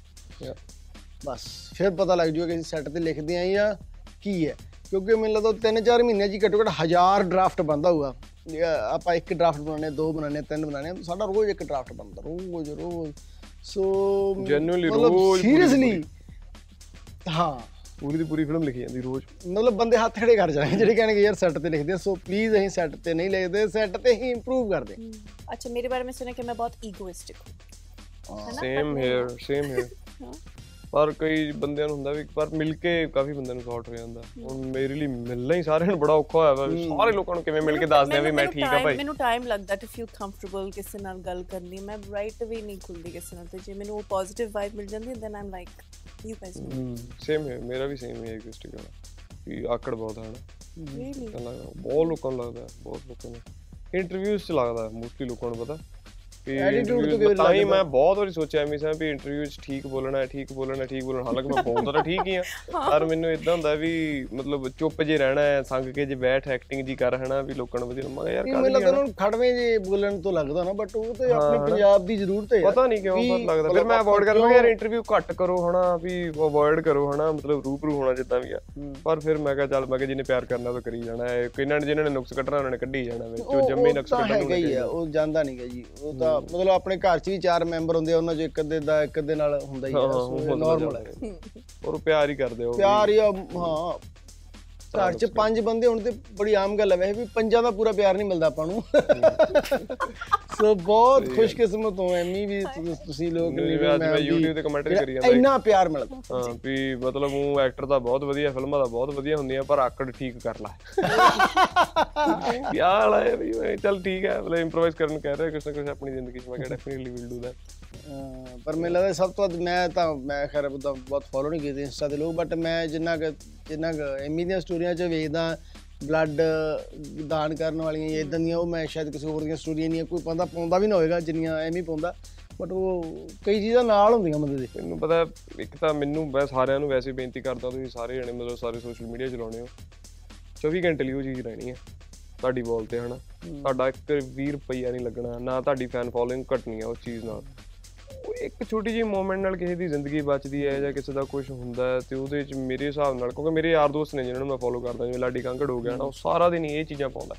ਬਸ ਫਿਰ ਪਤਾ ਲੱਗ ਜੂਗਾ ਕਿ ਅਸੀਂ ਸੈੱਟ ਤੇ ਲਿਖਦੇ ਆਂ ਜਾਂ ਕੀ ਹੈ ਕਿਉਂਕਿ ਮੈਨੂੰ ਲੱਗਦਾ ਤਿੰਨ ਚਾਰ ਮਹੀਨੇ ਜੀ ਘੱਟੋ ਘੱਟ ਹਜ਼ਾਰ ਡਰਾਫਟ ਬਣਦਾ ਹੋਊਗਾ ਇਹ ਆਪਾਂ ਇੱਕ ਡਰਾਫਟ ਬਣਾਉਣੇ ਦੋ ਬਣਾਉਣੇ ਤਿੰਨ ਬਣਾਉਣੇ ਸਾਡਾ ਰੋਜ਼ ਇੱਕ ਡਰਾਫਟ ਬਣਦਾ ਰੋਜ਼ ਰੋਜ਼ ਸੋ Genuinely ਰੋਜ਼ ਪੂਰੀ- ਸੀਰੀਅਸਲੀ ਹਾਂ ਪੂਰੀ ਦੀ ਪੂਰੀ ਫਿਲਮ ਲਿਖੀ ਜਾਂਦੀ ਰੋਜ਼ ਮਤਲਬ ਬੰਦੇ ਹੱਥ ਖੜੇ ਕਰ ਜਾਣਗੇ ਜਿਹੜੇ ਕਹਿਣਗੇ ਯਾਰ ਸੈੱਟ ਤੇ ਲਿਖਦੇ ਆ ਸੋ ਪਲੀਜ਼ ਅਸੀਂ ਸੈੱਟ ਤੇ ਨਹੀਂ ਲਿਖਦੇ ਸੈੱਟ ਤੇ ਹੀ ਇੰਪਰੂਵ ਕਰਦੇ अच्छा मेरे बारे में सुना कि मैं बहुत ईगोइस्टिक हूँ है ना? ਸੇਮ But ਪਰ ਕਈ ਬੰਦਿਆਂ ਨੂੰ ਹੁੰਦਾ ਵੀ ਪਰ ਮਿਲ ਕੇ ਕਾਫੀ ਬੰਦਿਆਂ ਨੂੰ ਸੌਟ ਹੋ ਜਾਂਦਾ। ਹੁਣ ਮੇਰੇ ਲਈ ਮਿਲਣਾ ਹੀ ਸਾਰਿਆਂ ਨੂੰ ਬੜਾ ਔਖਾ ਹੋਇਆ ਵਾ ਸਾਰੇ ਲੋਕਾਂ ਨੂੰ ਕਿਵੇਂ ਮਿਲ ਕੇ ਦੱਸਦੇ ਆ ਵੀ ਮੈਂ ਠੀਕ ਆ ਭਾਈ। ਮੈਨੂੰ ਟਾਈਮ ਲੱਗਦਾ ਟੂ ਫੀਲ ਕੰਫਰਟੇਬਲ ਕਿਸੇ ਨਾਲ ਗੱਲ ਕਰਨੀ। ਮੈਂ ਰਾਈਟ ਵੀ ਨਹੀਂ ਖੁੱਲਦੀ ਕਿਸੇ ਨਾਲ ਤੇ ਜੇ ਮੈਨੂੰ ਉਹ ਪੋਜ਼ਿਟਿਵ ਵਾਈਬ ਮਿਲ ਜਾਂਦੀ than um like you guys same ਹੈ ਮੇਰਾ ਵੀ ਸੇਮ ਹੀ ਹੈ ਐਗਜ਼ਿਸਟਿੰਗ ਵੀ ਆਕੜ ਬਹੁਤ ਹੈ ਨਾ ਰੀਲੀ ਬਹੁਤ ਲੋਕਾਂ ਨੂੰ ਲੱਗਦਾ ਬਹੁਤ ਲੋਕਾਂ ਨੂੰ। ਇੰਟਰਵਿਊਜ਼ 'ਚ ਲੱਗਦਾ ਮੋਸਟਲੀ ਲੋਕਾਂ ਨੂੰ ਪਤਾ। Attitude ਤੋਂ ਕਈ ਵਾਰੀ ਤਾਂ ਹੀ ਲੱਗਦਾ। ਮੈਂ ਬਹੁਤ ਵਾਰੀ ਸੋਚਿਆ ਐਵੇਂ ਸਾਂ ਵੀ ਇੰਟਰਵਿਊ 'ਚ ਠੀਕ ਬੋਲਣਾ ਹੈ ਠੀਕ ਬੋਲਣਾ ਹੈ ਠੀਕ ਬੋਲਣਾ ਹਾਲਾਂਕਿ ਮੈਂ ਬੋਲਦਾ ਤਾਂ ਠੀਕ ਹੀ ਆ ਪਰ ਮੈਨੂੰ ਇਦਾਂ ਹੁੰਦਾ ਵੀ ਮਤਲਬ ਚੁੱਪ ਜੇ ਰਹਿਣਾ ਹੈ ਸੰਗ ਕੇ ਜੇ ਬੈਠ ਐਕਟਿੰਗ ਜੀ ਕਰ ਹਨਾ ਵੀ ਲੋਕਾਂ ਨੂੰ ਵਧੀਆ ਮੈਂ ਯਾਰ ਮੈਨੂੰ ਲੱਗਦਾ? ਉਹਨਾਂ ਨੂੰ ਖੜਵੇਂ ਜੇ ਬੋਲਣ ਤੋਂ ਲੱਗਦਾ ਨਾ ਬਟ ਉਹ ਤੇ ਆਪਣੇ। ਪੰਜਾਬ ਦੀ ਜ਼ਰੂਰਤ ਹੈ। ਪਤਾ ਨਹੀਂ ਕਿਉਂ ਪਰ ਲੱਗਦਾ। ਫਿਰ ਮੈਂ ਅਵੋਇਡ ਆਪਾਂ ਕਰਦਾ ਯਾਰ ਇੰਟਰਵਿਊ ਘੱਟ ਕਰੋ ਹਨਾ ਵੀ ਅਵੋਇਡ ਕਰੋ ਹਨਾ ਮਤਲਬ ਰੂਪਰੂ ਹੋਣਾ ਜਿੱਦਾਂ ਵੀ ਆ। ਪਰ ਫਿਰ ਮੈਂ ਕਿਹਾ ਚੱਲ ਮੈਂ ਕਿਹਾ ਜਿਹਨੇ ਪਿਆਰ ਕਰਨਾ ਉਹ ਤਾਂ ਕਰੀ ਜਾਣਾ ਹੈ। ਕਿੰਨਾਂ ਨੇ ਜਿਨ੍ਹਾਂ ਨੇ ਨੁਕਸ ਕੱਢਣਾ ਉਹਨਾਂ ਨੇ ਕੱਢੀ ਜਾਣਾ ਵਿੱਚ ਜੋ ਜੰਮੇ ਨੁਕਸ ਕੱਢਣ ਉਹ ਜਾਂਦਾ ਨਹੀਂਗਾ ਜੀ। ਉਹ ਤਾਂ ਮਤਲਬ ਆਪਣੇ ਘਰ 'ਚ ਵੀ ਚਾਰ ਮੈਂਬਰ ਹੁੰਦੇ ਆ ਉਹਨਾਂ 'ਚ ਇੱਕ ਅੱਧੇ ਦਾ ਇੱਕ ਅੱਧੇ ਨਾਲ ਹੁੰਦਾ ਹੀ ਹਾਂ, ਨਾਰਮਲ ਹੈ। ਔਰ ਉਹ ਪਿਆਰ ਹੀ ਕਰਦੇ ਹੋ ਪਿਆਰ ਹੀ ਆ, ਹਾਂ। ਘਰ 'ਚ ਪੰਜ ਬੰਦੇ ਹੁਣ ਤੇ ਬੜੀ ਆਮ ਗੱਲ ਹੈ। ਵੈਸੇ ਵੀ ਪੰਜਾਂ ਦਾ ਪੂਰਾ ਪਿਆਰ ਨਹੀਂ ਮਿਲਦਾ ਆਪਾਂ ਨੂੰ। ਸੋ ਬਹੁਤ ਖੁਸ਼ਕਿਸਮਤ ਹੋ ਐਮੀ ਵੀ ਤੁਸੀਂ ਲੋਕ ਅੱਜ ਮੈਂ YouTube ਤੇ ਵੀ ਕਰੀ ਜਾਂਦਾ ਇੰਨਾ ਪਿਆਰ ਮਿਲਦਾ। ਹਾਂ ਵੀ ਮਤਲਬ ਉਹ ਐਕਟਰ ਤਾਂ ਬਹੁਤ ਵਧੀਆ ਫਿਲਮਾਂ ਦਾ ਬਹੁਤ ਵਧੀਆ ਹੁੰਦੀਆਂ ਪਰ ਆਕੜ ਠੀਕ ਕਰ ਲੈ। ਯਾਰ ਆਇਆ ਵੀ ਮੈਂ ਚੱਲ ਠੀਕ ਹੈ ਮਤਲਬ ਇੰਪਰੋਵਾਈਜ਼ ਕਰਨ ਕਹਿ ਰਿਹਾ ਕੁਛ ਨਾ ਕੁਛ ਆਪਣੀ ਜ਼ਿੰਦਗੀ 'ਚ ਮੈਂ ਕਿਹਾ ਡੈਫੀਨਿਟਲੀ ਵਿਲ ਡੂ ਦੈਟ ਪਰ ਮੈਨੂੰ ਲੱਗਦਾ ਸਭ ਤੋਂ ਵੱਧ ਮੈਂ ਤਾਂ ਮੈਂ ਖੈਰ ਬਹੁਤ ਫੋਲੋ ਨਹੀਂ ਕੀਤੇ ਇੰਸਟਾ ਤੇ ਲੋਕ ਬਟ ਮੈਂ ਜਿੰਨਾ ਕੁ ਜਿੰਨਾ ਕੁ ਐਮੀ ਦੀਆਂ ਸਟੋਰੀਆਂ 'ਚ ਵੇਖਦਾ ਬਲੱਡ ਦਾਨ ਕਰਨ ਵਾਲੀਆਂ ਜਾਂ ਇਦਾਂ ਦੀਆਂ ਉਹ ਮੈਂ ਸ਼ਾਇਦ ਕਿਸੇ ਹੋਰ ਦੀਆਂ ਸਟੋਰੀਆਂ ਨਹੀਂ ਕੋਈ ਪਾਉਂਦਾ ਪਾਉਂਦਾ ਵੀ ਨਾ ਹੋਏਗਾ ਜਿੰਨੀਆਂ ਐਮੀ ਪਾਉਂਦਾ ਬਟ ਉਹ ਕਈ ਚੀਜ਼ਾਂ ਨਾਲ ਹੁੰਦੀਆਂ ਬੰਦੇ ਦੇ। ਮੈਨੂੰ ਪਤਾ ਇੱਕ ਤਾਂ ਮੈਨੂੰ ਮੈਂ ਸਾਰਿਆਂ ਨੂੰ ਵੈਸੇ ਬੇਨਤੀ ਕਰਦਾ ਤੁਸੀਂ ਸਾਰੇ ਜਣੇ ਮਤਲਬ ਸਾਰੇ ਸੋਸ਼ਲ ਮੀਡੀਆ ਚਲਾਉਣੇ ਹੋ। 24 ਘੰਟੇ ਲਈ ਉਹ ਚੀਜ਼ ਰਹਿਣੀ ਹੈ ਤੁਹਾਡੀ ਬੋਲ ਤੇ ਹਨਾ? ਤੁਹਾਡਾ ਇੱਕ 20 ਰੁਪਈਆ ਨਹੀਂ ਲੱਗਣਾ ਨਾ ਤੁਹਾਡੀ ਫੈਨ ਫੋਲੋਇੰਗ ਘਟਣੀ ਹੈ ਉਸ ਚੀਜ਼ ਨਾਲ। ਇੱਕ ਛੋਟੀ ਜਿਹੀ ਮੂਮੈਂਟ ਨਾਲ ਕਿਸੇ ਦੀ ਜ਼ਿੰਦਗੀ ਬਚਦੀ ਹੈ ਜਾਂ ਕਿਸੇ ਦਾ ਕੁਝ ਹੁੰਦਾ ਹੈ ਤੇ ਉਹਦੇ ਵਿੱਚ ਮੇਰੇ ਹਿਸਾਬ ਨਾਲ ਕਿਉਂਕਿ ਮੇਰੇ ਯਾਰ ਦੋਸਤ ਨੇ ਜਿਨ੍ਹਾਂ ਨੂੰ ਮੈਂ ਫੋਲੋ ਕਰਦਾ ਜਿਵੇਂ ਲਾਡੀ ਕਾਂਗੜ ਹੋ ਗਿਆ ਨਾ ਉਹ ਸਾਰਾ ਦਿਨ ਇਹ ਚੀਜ਼ਾਂ ਪਾਉਂਦਾ।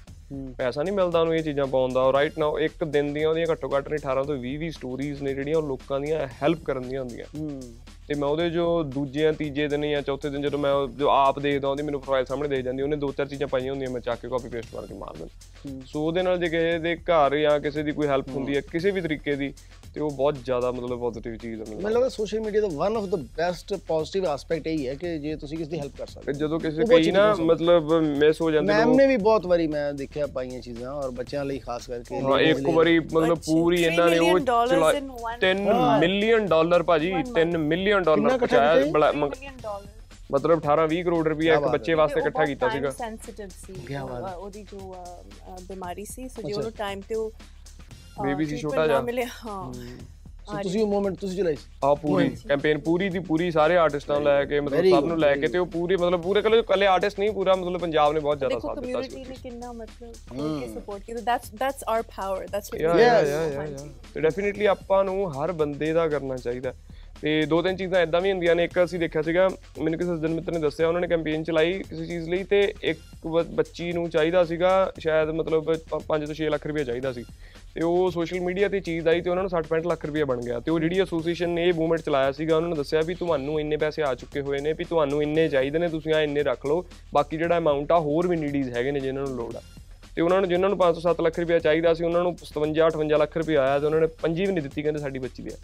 ਪੈਸਾ ਨਹੀਂ ਮਿਲਦਾ ਉਹਨੂੰ ਇਹ ਚੀਜ਼ਾਂ ਪਾਉਣ ਦਾ ਰਾਈਟ ਨਾਓ ਇੱਕ ਦਿਨ ਦੀਆਂ ਉਹਦੀਆਂ ਘੱਟੋ ਘੱਟ ਨਹੀਂ 18 ਤੋਂ 20 20 ਸਟੋਰੀਜ਼ ਨੇ ਜਿਹੜੀਆਂ ਉਹ ਲੋਕਾਂ ਦੀਆਂ ਹੈਲਪ ਕਰਨ ਦੀਆਂ ਹੁੰਦੀਆਂ। ਤੇ ਮੈਂ ਉਹਦੇ ਜੋ ਦੂਜੇ ਜਾਂ ਤੀਜੇ ਦਿਨ ਜਾਂ ਚੌਥੇ ਦਿਨ ਜਦੋਂ ਮੈਂ ਉਹ- ਜੋ ਆਪ ਦੇਖਦਾ ਉਹਦੀ ਮੈਨੂੰ ਪ੍ਰੋਫਾਈਲ ਸਾਹਮਣੇ ਦੇਖ ਜਾਂਦੀ ਉਹਨੇ ਦੋ ਚਾਰ ਚੀਜ਼ਾਂ ਪਾਈਆਂ ਹੁੰਦੀਆਂ ਮੈਂ ਚੱਕ ਕੇ ਕਾਪੀ ਪੇਸਟ ਕਰਕੇ ਮਾਰ ਦਿੰਦਾ। ਸੋ ਉਹਦੇ ਨਾਲ ਜੇ ਕਿਸੇ ਦੇ ਘਰ ਜਾਂ ਕਿਸੇ ਦੀ ਕੋਈ ਹੈਲਪ ਹੁੰਦੀ ਹੈ ਕਿਸੇ ਵੀ ਤਰੀਕੇ ਦੀ ਤੇ ਉਹ ਬਹੁਤ ਜ਼ਿਆਦਾ ਮਤਲਬ ਪੋਜ਼ਿਟਿਵ ਚੀਜ਼ ਹੈ ਮੈਨੂੰ ਮੈਨੂੰ ਲੱਗਦਾ social media the one of the best positive aspect ਇਹ ਹੈ ਕਿ ਜੇ ਤੁਸੀਂ ਕਿਸੇ ਦੀ ਹੈਲਪ ਕਰ ਸਕਦੇ ਤੇ ਜਦੋਂ ਕਿਸੇ ਕਈ ਨਾ ਮਤਲਬ ਮਿਸ ਹੋ ਜਾਂਦੇ ਮੈਮ ਨੇ ਵੀ ਬਹੁਤ ਵਾਰੀ ਮੈਂ ਦੇਖਿਆ ਪਾਈਆਂ ਚੀਜ਼ਾਂ ਔਰ ਬੱਚਿਆਂ ਲਈ ਖਾਸ ਕਰਕੇ ਹਾਂ ਇੱਕ ਵਾਰੀ ਮਤਲਬ ਪੂਰੀ ਇਹਨਾਂ ਨੇ ਉਹ million dollars ਚਲਾ in one 3 ਮਿਲੀਅਨ ਡਾਲਰ ਭਾਜੀ 3 ਮਿਲੀਅਨ ਡਾਲਰ ਕਿੰਨਾ ਇਕੱਠਾ ਪਹੁੰਚਾਇਆ $3 ਬੜਾ- million dollars ਮਤਲਬ 18 20 ਕਰੋੜ ਰੁਪਏ ਇੱਕ ਬੱਚੇ ਵਾਸਤੇ ਇਕੱਠਾ ਕੀਤਾ ਸੀਗਾ। ਸੈਂਸਿਟਿਵ ਸੀ। ਉਹਦੀ ਜੋ ਬਿਮਾਰੀ ਸੀ ਸੋ ਜੇ ਟਾਈਮ ਤੇ ਉਹ Baby ਸੀ ਛੋਟਾ ਜਿਹਾ। ਮਿਲੇ ਹਾਂ। ਸੋ ਤੁਸੀਂ ਉਹ ਮੂਮੈਂਟ ਤੁਸੀਂ ਚਲਾਈ ਸੀ? ਆ ਪੂਰੀ ਕੈਂਪੇਨ ਪੂਰੀ ਦੀ ਪੂਰੀ ਸਾਰੇ ਆਰਟਿਸਟਾਂ ਨੂੰ ਲੈ ਕੇ ਮਤਲਬ ਸਭ ਨੂੰ ਲੈ ਕੇ ਤੇ ਉਹ ਪੂਰੀ ਮਤਲਬ ਪੂਰੇ ਕੱਲੇ ਕੱਲੇ ਆਰਟਿਸਟ ਨਹੀਂ ਪੂਰਾ ਮਤਲਬ ਪੰਜਾਬ ਨੇ ਬਹੁਤ ਜ਼ਿਆਦਾ ਸਾਥ ਦਿੱਤਾ ਕਮਿਊਨਿਟੀ ਸੀ। ਨੇ ਕਿੰਨਾ ਮਤਲਬ ਕੇ ਸਪੋਰਟ ਕੀਤਾ। That's that's our power that's what yeah yeah yeah definitely ਆਪਾਂ ਨੂੰ ਹਰ ਬੰਦੇ ਦਾ ਕਰਨਾ ਚਾਹੀਦਾ। ਤੇ ਦੋ ਤਿੰਨ ਚੀਜ਼ਾਂ ਇਦਾਂ ਵੀ ਹੁੰਦੀਆਂ ਨੇ। ਇੱਕ ਅਸੀਂ ਦੇਖਿਆ ਸੀਗਾ, ਮੈਨੂੰ ਕਿਸੇ ਸੱਜਣ ਮਿੱਤਰ ਨੇ ਦੱਸਿਆ, ਉਹਨਾਂ ਨੇ ਕੈਂਪੇਨ ਚਲਾਈ ਕਿਸੇ ਚੀਜ਼ ਲਈ ਤੇ ਇੱਕ ਬ- ਬੱਚੀ ਨੂੰ ਚਾਹੀਦਾ ਸੀਗਾ, ਸ਼ਾਇਦ ਮਤਲਬ 5 ਤੋਂ 6 ਲੱਖ ਰੁਪਏ ਚਾਹੀਦਾ ਸੀ। ਤੇ ਉਹ ਸੋਸ਼ਲ ਮੀਡੀਆ ਤੇ ਚੀਜ਼ ਆਈ ਤੇ ਉਹਨਾਂ ਨੂੰ 60 65 ਲੱਖ ਰੁਪਏ ਬਣ ਗਿਆ। ਤੇ ਉਹ ਜਿਹੜੀ ਐਸੋਸੀਏਸ਼ਨ ਨੇ, ਇਹ ਮੂਵਮੈਂਟ ਚਲਾਇਆ ਸੀਗਾ, ਉਹਨਾਂ ਨੇ ਦੱਸਿਆ ਵੀ ਤੁਹਾਨੂੰ ਇੰਨੇ ਪੈਸੇ ਆ ਚੁੱਕੇ ਹੋਏ ਨੇ, ਵੀ ਤੁਹਾਨੂੰ ਇੰਨੇ ਚਾਹੀਦੇ ਨੇ, ਤੁਸੀਂ ਆ ਇੰਨੇ ਰੱਖ ਲਓ। ਬਾਕੀ ਜਿਹੜਾ ਅਮਾਉਂਟ ਆ, ਹੋਰ ਵੀ ਨੀਡੀਜ਼ ਹੈਗੇ ਨੇ, ਜਿਨ੍ਹਾਂ ਨੂੰ ਲੋੜ ਆ। ਤੇ ਉਹਨਾਂ ਨੂੰ ਜਿਨ੍ਹਾਂ ਨੂੰ 5 ਤੋਂ 7 ਲੱਖ ਰੁਪਏ ਚਾਹੀਦਾ ਸੀ ਉਹਨਾਂ ਨੂੰ 57 58 ਲੱਖ ਰੁਪਏ ਆਇਆ ਤੇ ਉਹਨਾਂ ਨੇ ਪੰਜੀ ਵੀ ਨਹੀਂ ਦਿੱਤੀ ਕਹਿੰਦੇ ਸਾਡੀ ਬੱਚੀ ਦੇ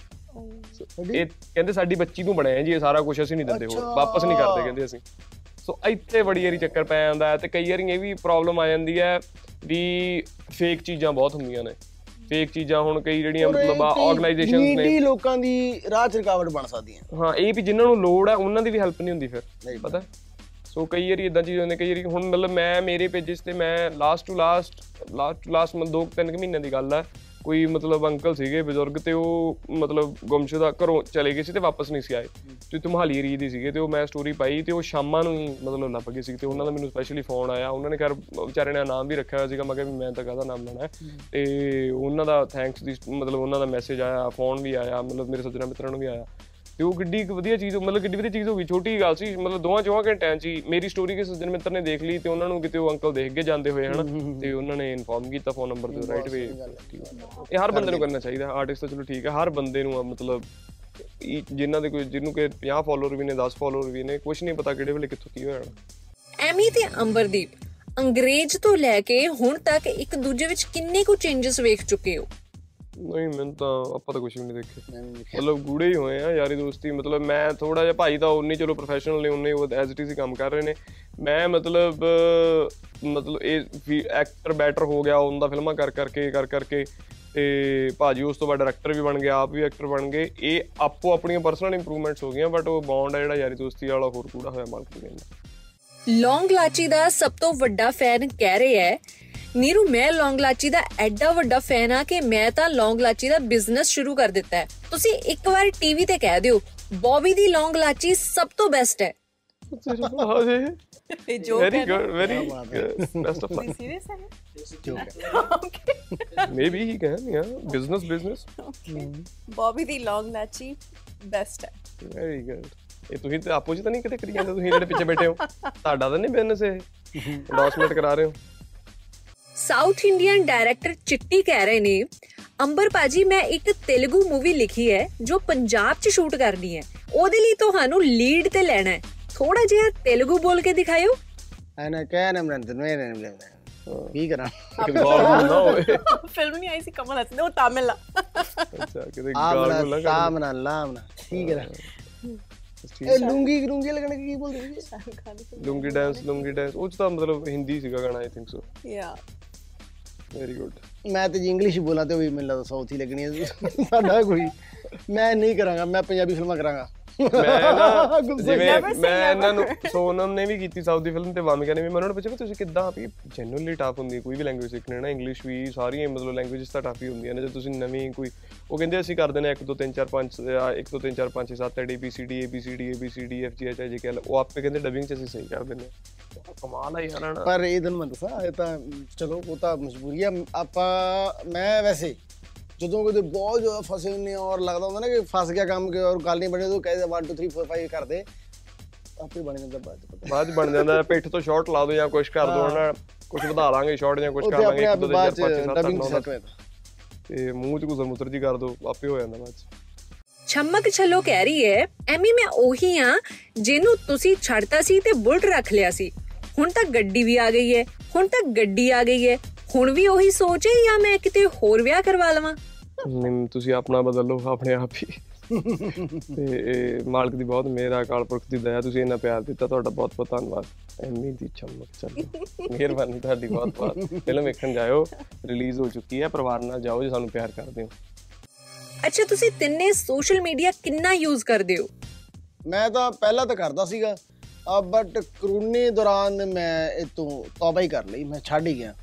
ਇਹ ਕਹਿੰਦੇ ਸਾਡੀ ਬੱਚੀ ਨੂੰ ਬਣਾਇਆ ਜੀ ਇਹ ਸਾਰਾ ਕੁਝ ਅਸੀਂ ਨਹੀਂ ਦਿੰਦੇ ਹੋਰ। ਵਾਪਸ ਨਹੀਂ ਕਰਦੇ ਕਹਿੰਦੇ ਅਸੀਂ। ਸੋ ਇੱਥੇ ਬੜੀ ਵਾਰੀ ਚੱਕਰ ਪੈ ਜਾਂਦਾ ਹੈ ਤੇ ਕਈ ਵਾਰੀ ਇਹ ਵੀ ਪ੍ਰੋਬਲਮ ਆ ਜਾਂਦੀ ਹੈ ਵੀ ਫੇਕ ਚੀਜ਼ਾਂ ਬਹੁਤ ਹੁੰਦੀਆਂ ਨੇ। ਫੇਕ ਚੀਜ਼ਾਂ ਹੁਣ ਕਈ ਜਿਹੜੀਆਂ ਮਤਲਬ ਆ ਆਰਗੇਨਾਈਜੇਸ਼ਨਸ ਨੇ। ਨੀਡੀ ਲੋਕਾਂ ਦੀ ਰਾਹ ਚ ਰੁਕਾਵਟ ਬਣ ਸਕਦੀਆਂ। ਹਾਂ ਇਹ ਵੀ ਜਿਨ੍ਹਾਂ ਨੂੰ ਲੋੜ ਹੈ ਉਹਨਾਂ ਦੀ ਵੀ ਹੈਲਪ ਨਹੀਂ ਹੁੰਦੀ ਫਿਰ ਪਤਾ ਸੋ ਕਈ ਵਾਰੀ ਇਦਾਂ ਚੀਜ਼ ਹੁੰਦੀ ਕਈ ਵਾਰੀ ਹੁਣ ਮਤਲਬ ਮੈਂ ਮੇਰੇ ਪੇजेस ਤੇ ਮੈਂ last to last last to last ਤਿੰਨ ਕੁ ਮਹੀਨਿਆਂ ਦੀ ਗੱਲ ਹੈ ਕੋਈ ਮਤਲਬ ਅੰਕਲ ਸੀਗੇ ਬਜ਼ੁਰਗ ਤੇ ਉਹ ਮਤਲਬ ਗੁੰਮਸ਼ੁਦਾ ਘਰੋਂ ਚਲੇ ਗਏ ਸੀ ਤੇ ਵਾਪਸ ਨਹੀਂ ਸੀ ਆਏ। ਤੇ ਤੁਮਹਾਲੀ ਏਰੀਏ ਦੇ ਸੀਗੇ ਤੇ ਉਹ ਮੈਂ ਸਟੋਰੀ ਪਾਈ ਤੇ ਉਹ ਸ਼ਾਮਾਂ ਨੂੰ ਹੀ ਮਤਲਬ ਲੱਭ ਗਏ ਸੀ ਤੇ ਉਹਨਾਂ ਦਾ ਮੈਨੂੰ ਸਪੈਸ਼ਲੀ ਫੋਨ ਆਇਆ। ਉਹਨਾਂ ਨੇ ਖੈਰ ਵਿਚਾਰੇ ਨੇ ਨਾਮ ਵੀ ਰੱਖਿਆ ਹੋਇਆ ਸੀਗਾ ਮੈਂ ਕਿਹਾ ਵੀ ਮੈਂ ਤਾਂ ਕਾਹਦਾ ਨਾਮ ਲੈਣਾ ਤੇ ਉਹਨਾਂ ਦਾ ਥੈਂਕਸ ਦੀ ਮਤਲਬ ਉਹਨਾਂ ਦਾ ਮੈਸੇਜ ਆਇਆ ਫੋਨ ਵੀ ਆਇਆ ਮਤਲਬ ਮੇਰੇ ਸੱਜਣਾ ਮਿੱਤਰਾਂ ਨੂੰ ਵੀ ਆਇਆ। ਤੇ ਉਹ ਕਿੱਡੀ ਕੁ ਵਧੀਆ ਚੀਜ਼ ਮਤਲਬ ਕਿੱਡੀ ਵਧੀਆ ਚੀਜ਼ ਹੋ ਗਈ ਛੋਟੀ ਗੱਲ ਸੀ ਮਤਲਬ ਦੋਵਾਂ ਚੋਹਾਂ ਘੰਟਿਆਂ 'ਚ ਹੀ ਮੇਰੀ ਸਟੋਰੀ ਕਿਸੇ ਸੱਜਣ ਮਿੱਤਰ ਨੇ ਦੇਖ ਲਈ ਤੇ ਉਹਨਾਂ ਨੂੰ ਕਿਤੇ ਉਹ ਅੰਕਲ ਦੇਖ ਕੇ ਜਾਂਦੇ ਹੋਏ ਹਨ? ਤੇ ਉਹਨਾਂ ਨੇ ਇਨਫੋਰਮ ਕੀਤਾ ਫੋਨ ਨੰਬਰ ਤੇ ਰਾਈਟ ਵੇ ਇਹ ਹਰ ਬੰਦੇ ਨੂੰ ਕਰਨਾ ਚਾਹੀਦਾ ਆਰਟਿਸਟ ਤਾਂ ਚਲੋ ਠੀਕ ਹੈ ਹਰ ਬੰਦੇ ਨੂੰ ਮਤਲਬ ਇਹ ਜਿਨ੍ਹਾਂ ਦੇ ਕੋਈ ਜਿਹਨੂੰ ਕਿ 50 ਫਾਲੋਅਰ ਵੀ ਨੇ 10 ਫਾਲੋਅਰ ਵੀ ਨੇ ਕੁਝ ਨਹੀਂ ਪਤਾ ਕਿਹੜੇ ਵੇਲੇ ਕਿੱਥੋਂ ਕੀ ਹੋ ਜਾਣਾ ਐਮੀ ਤੇ ਅੰਬਰਦੀਪ ਅੰਗਰੇਜ਼ ਤੋਂ ਲੈ ਕੇ ਹੁਣ ਤੱਕ ਇੱਕ ਦੂਜੇ ਵਿੱਚ ਕਿੰਨੇ ਕੁ ਚੇਂਜਸ ਵੇਖ ਚੁੱਕੇ ਹੋ? ਨਹੀਂ ਮੈਨੂੰ ਤਾਂ ਆਪਾਂ ਤਾਂ ਕੁਝ ਵੀ ਨਹੀਂ ਦੇਖਿਆ। ਮਤਲਬ ਗੂੜੇ ਹੀ ਹੋਏ ਆ ਯਾਰੀ ਦੋਸਤੀ। ਮਤਲਬ ਮੈਂ ਥੋੜਾ ਜਿਹਾ ਭਾਈ ਤਾਂ ਉਨੇ ਚਲੋ ਪ੍ਰੋਫੈਸ਼ਨਲ ਨੇ ਉਨੇ ਉਹ ਐਜ਼ ਇਟ ਇਜ਼ ਕੰਮ ਕਰ ਰਹੇ ਨੇ। ਮੈਂ ਮਤਲਬ ਮਤਲਬ ਇਹ ਐਕਟਰ ਬੈਟਰ ਹੋ ਗਿਆ ਉਹਨਾਂ ਦਾ ਫਿਲਮਾਂ ਕਰ ਕਰਕੇ ਕਰ ਕਰਕੇ। ਤੇ ਭਾਜੀ ਉਸ ਤੋਂ ਬਾਅਦ ਡਾਇਰੈਕਟਰ ਵੀ ਬਣ ਗਿਆ ਆਪ ਵੀ ਐਕਟਰ ਬਣ ਗਏ। ਇਹ ਆਪੋ ਆਪਣੀਆਂ ਪਰਸਨਲ ਇੰਪਰੂਵਮੈਂਟਸ ਹੋ ਗਈਆਂ ਬਟ ਉਹ ਬੌਂਡ ਹੈ ਜਿਹੜਾ ਯਾਰੀ ਦੋਸਤੀ ਵਾਲਾ ਹੋਰ ਕੂੜਾ ਹੋਇਆ ਮਾਲਕ ਦੀ ਕਹਿੰਦਾ ਲੌਂਗ ਲਾਚੀ ਦਾ ਸਭ ਤੋਂ ਵੱਡਾ ਫੈਨ ਕਹਿ ਰਿਹਾ ਹੈ ਨੀਰੂ ਮੈਂ ਲੌਂਗ ਲਾਚੀ ਦਾ ਐਡਾ ਵੱਡਾ ਫੈਨ ਆ ਕਿ ਮੈਂ ਤਾਂ ਲੌਂਗ ਲਾਚੀ ਦਾ ਬਿਜ਼ਨਸ ਸ਼ੁਰੂ ਕਰ ਦਿੱਤਾ ਹੈ ਤੁਸੀਂ ਇੱਕ ਵਾਰ ਟੀਵੀ ਤੇ ਕਹਿ ਦਿਓ ਬੌਬੀ ਦੀ ਲੌਂਗ ਲਾਚੀ ਸਭ ਤੋਂ ਬੈਸਟ ਹੈ ਹਾਜੇ ਇਹ ਜੋ very good very best of luck serious ਹੈ ਜੋ ਹੈ ਮੇਬੀ ਹੀ ਕੈਨ ਯਾ ਬਿਜ਼ਨਸ ਬਿਜ਼ਨਸ ਬੌਬੀ ਦੀ ਲੌਂਗ ਲਾਚੀ ਬੈਸਟ ਹੈ ਵੈਰੀ ਗੁੱਡ ਇਹ ਤੁਸੀਂ ਤੇ ਆਪੋ ਜੀ ਤਾਂ ਨਹੀਂ ਕਿਤੇ ਕਰੀ ਜਾਂਦੇ ਤੁਸੀਂ ਜਿਹੜੇ ਪਿੱਛੇ ਬੈਠੇ ਹੋ ਤੁਹਾਡਾ ਤਾਂ ਨਹੀਂ ਬਿਜ਼ਨਸ ਇਹ ਐਂਡੋਰਸਮੈਂਟ ਕਰਾ ਰਹੇ ਹੋ ਸਾਊਥ ਇੰਡੀਅਨ ਡਾਇਰੈਕਟਰ ਚਿੱਟੀ ਕਹਿ ਰਹੇ ਨੇ ਅੰਬਰ ਪਾਜੀ ਮੈਂ ਇੱਕ ਤੇਲਗੂ ਮੂਵੀ ਲਿਖੀ ਹੈ ਜੋ ਪੰਜਾਬ 'ਚ ਸ਼ੂਟ ਕਰਨੀ ਹੈ। ਉਹਦੇ ਲਈ ਤੁਹਾਨੂੰ ਲੀਡ ਤੇ ਲੈਣਾ ਹੈ। ਥੋੜਾ ਜਿਹਾ ਤੇਲਗੂ ਬੋਲ ਕੇ ਦਿਖਾਇਓ। ਐਨਾ ਕਹਿ ਨਾ ਮਨ ਤੈਨੂੰ ਇਹ ਨਹੀਂ ਲੈਣਾ ਕੀ ਕਰਾਂ? ਨਾ ਫਿਲਮ ਨਹੀਂ ਆਈ ਸੀ ਕਮਲ ਹਸਨ ਉਹ ਤਾਮਿਲ ਆ। ਅੱਛਾ ਕਿਤੇ ਗਾਲ ਆਮਨਾ ਗੁਲ ਨਾ ਸਾਮਨਾ ਲਾਮਨਾ ਕੀ ਕਰਾਂ ਇਹ ਲੂੰਗੀ ਲੂੰਗੀ ਲੱਗਣ ਕੀ ਬੋਲਦੇ ਸੀ ਲੁੰਗੀ ਡਾਂਸ ਲੁੰਗੀ ਡਾਂਸ ਉਹ 'ਚ ਤਾਂ ਮਤਲਬ ਹਿੰਦੀ ਸੀਗਾ ਗਾਣਾ ਆਈ ਥਿੰਕ ਸੋ ਯਾ। ਵੈਰੀ ਗੁੱਡ ਮੈਂ ਤੇ ਜੀ ਇੰਗਲਿਸ਼ ਬੋਲਾਂ ਤੇ ਉਹ ਵੀ ਮੈਨੂੰ ਲੱਗਦਾ ਸਾਊਥ ਹੀ ਲੱਗਣੀ ਹੈ। ਸਾਡਾ ਕੋਈ ਮੈਂ ਨਹੀਂ ਕਰਾਂਗਾ ਮੈਂ ਪੰਜਾਬੀ ਫਿਲਮਾਂ ਕਰਾਂਗਾ। ਮੈਂ ਨਾ ਜਿਵੇਂ ਮੈਂ. ਇਹਨਾਂ ਨੂੰ ਸੋਨਮ ਨੇ ਵੀ ਕੀਤੀ ਸਾਊਥ ਦੀ ਫਿਲਮ ਤੇ ਵਾਮਿਕਾ ਨੇ ਵੀ ਮੈਂ ਉਹਨਾਂ ਨੂੰ ਪੁੱਛਿਆ ਵੀ ਤੁਸੀਂ ਕਿੱਦਾਂ ਵੀ ਜੈਨੂਅਲੀ ਟਫ ਹੁੰਦੀ ਹੈ ਕੋਈ ਵੀ ਲੈਂਗੁਏਜ ਸਿੱਖਣੀ ਨਾ ਇੰਗਲਿਸ਼ ਵੀ ਸਾਰੀਆਂ ਮਤਲਬ ਲੈਂਗੁਏਜਸ ਤਾਂ ਟਫ ਹੀ ਹੁੰਦੀਆਂ ਨੇ ਜੇ ਤੁਸੀਂ ਨਵੀਂ ਕੋਈ ਉਹ ਕਹਿੰਦੇ ਅਸੀਂ ਕਰਦੇ ਨੇ 1 2 3 4 5 1 2 3 4 5 6 7 D B C D A B C D A B C D F G H I J K ਉਹ ਆਪੇ ਕਹਿੰਦੇ ਡਬਿੰਗ ਚ ਅਸੀਂ ਸਹੀ ਕਰ ਦਿੰਦੇ ਕਮਾਲ ਹੈ ਯਾਰ। ਪਰ ਇਹ ਦਿਨ ਮੈਂ ਦੱਸਾਂ ਇਹ ਤਾਂ ਚਲੋ ਉਹ ਤਾਂ ਮਜਬੂਰੀ ਆ। ਆਪਾਂ ਮੈਂ ਵੈਸੇ ਜਦੋਂ ਕਿਤੇ ਬਹੁਤ ਜ਼ਿਆਦਾ ਫਸੇ ਆ ਔਰ ਲੱਗਦਾ ਹੁੰਦਾ ਨਾ ਕਿ ਫਸ ਗਿਆ ਕੰਮ ਕਿ ਔਰ ਗੱਲ ਨਹੀਂ ਬਣੀ ਤਾਂ ਕਹਿੰਦੇ 1 2 3 4 5 ਕਰਦੇ। ਆਪੇ ਬਣ ਜਾਂਦਾ ਬਾਅਦ ਚ ਬਾਅਦ ਬਣ ਜਾਂਦਾ ਪਿੱਠ ਤੋਂ ਸ਼ਾਰਟ ਲਾ ਦੋ ਜਾਂ ਕੁਝ ਕਰ ਦੋ ਹਨਾ। ਕੁਝ ਵਧਾ ਲਾਂਗੇ ਸ਼ਾਰਟ ਜਾਂ ਕੁਝ ਕਰ ਲਾਂਗੇ ਆਪਣੇ 1 ਆਪ 2 ਬਾਅਦ 3 4 ਚ 5 6 7 ਡਬਿੰਗ 8 ਸੈੱਟ 9 ਹੋਇਆ ਤੇ ਮੂੰਹ ਚ ਗੁਜ਼ਰ ਮੁੱਤਰ ਜੀ ਕਰ ਦੋ ਆਪੇ ਹੋ ਜਾਂਦਾ ਬਾਅਦ ਚ। ਛਮਕ ਛੱਲੋ ਕਹਿ ਰਹੀ ਹੈ ਐਮੀ ਮੈਂ ਉਹੀ ਆ ਜਿਹਨੂੰ ਤੁਸੀਂ ਛੱਡਤਾ ਸੀ ਤੇ ਬੁਲਟ ਰੱਖ ਲਿਆ ਸੀ। ਹੁਣ ਤਾਂ ਗੱਡੀ ਵੀ ਆ ਗਈ ਹੈ ਹੁਣ ਤਾਂ ਗੱਡੀ ਆ ਗਈ ਹੈ। ਹੁਣ ਵੀ ਉਹੀ ਸੋਚ ਹੈ ਜਾਂ ਮੈਂ ਕਿਤੇ ਹੋਰ ਵਿਆਹ ਕਰਵਾ ਲਵਾਂ? ਨਹੀਂ ਤੁਸੀਂ ਆਪਣਾ ਬਦਲ ਲਓ ਆਪਣੇ ਆਪ ਹੀ। ਤੇ ਇਹ ਮਾਲਕ ਦੀ ਬਹੁਤ ਮਿਹਰ ਆ ਅਕਾਲ ਪੁਰਖ ਦੀ ਦਇਆ ਤੁਸੀਂ ਇੰਨਾ ਪਿਆਰ ਦਿੱਤਾ ਤੁਹਾਡਾ ਬਹੁਤ ਬਹੁਤ ਧੰਨਵਾਦ। ਐਮੀ ਦੀ ਚਮਕ ਚੱਲੋ ਮਿਹਰਬਾਨੀ ਤੁਹਾਡੀ ਬਹੁਤ ਬਹੁਤ। ਫਿਲਮ ਵੇਖਣ ਜਾਇਓ ਰਿਲੀਜ਼ ਹੋ ਚੁੱਕੀ ਹੈ ਪਰਿਵਾਰ ਨਾਲ ਜਾਓ ਜੇ ਸਾਨੂੰ ਪਿਆਰ ਕਰਦੇ ਹੋ। ਅੱਛਾ ਤੁਸੀਂ ਤਿੰਨੇ ਸੋਸ਼ਲ ਮੀਡੀਆ ਕਿੰਨਾ ਯੂਜ਼ ਕਰਦੇ ਹੋ? ਮੈਂ ਤਾਂ ਪਹਿਲਾਂ ਤਾਂ ਕਰਦਾ ਸੀਗਾ। ਬਟ ਕਰੋਨੇ ਦੌਰਾਨ ਮੈਂ ਇਹ ਤੋਂ ਤੌਬਾ ਹੀ ਕਰ ਲਈ ਮੈਂ ਛੱਡ ਹੀ ਗਿਆ।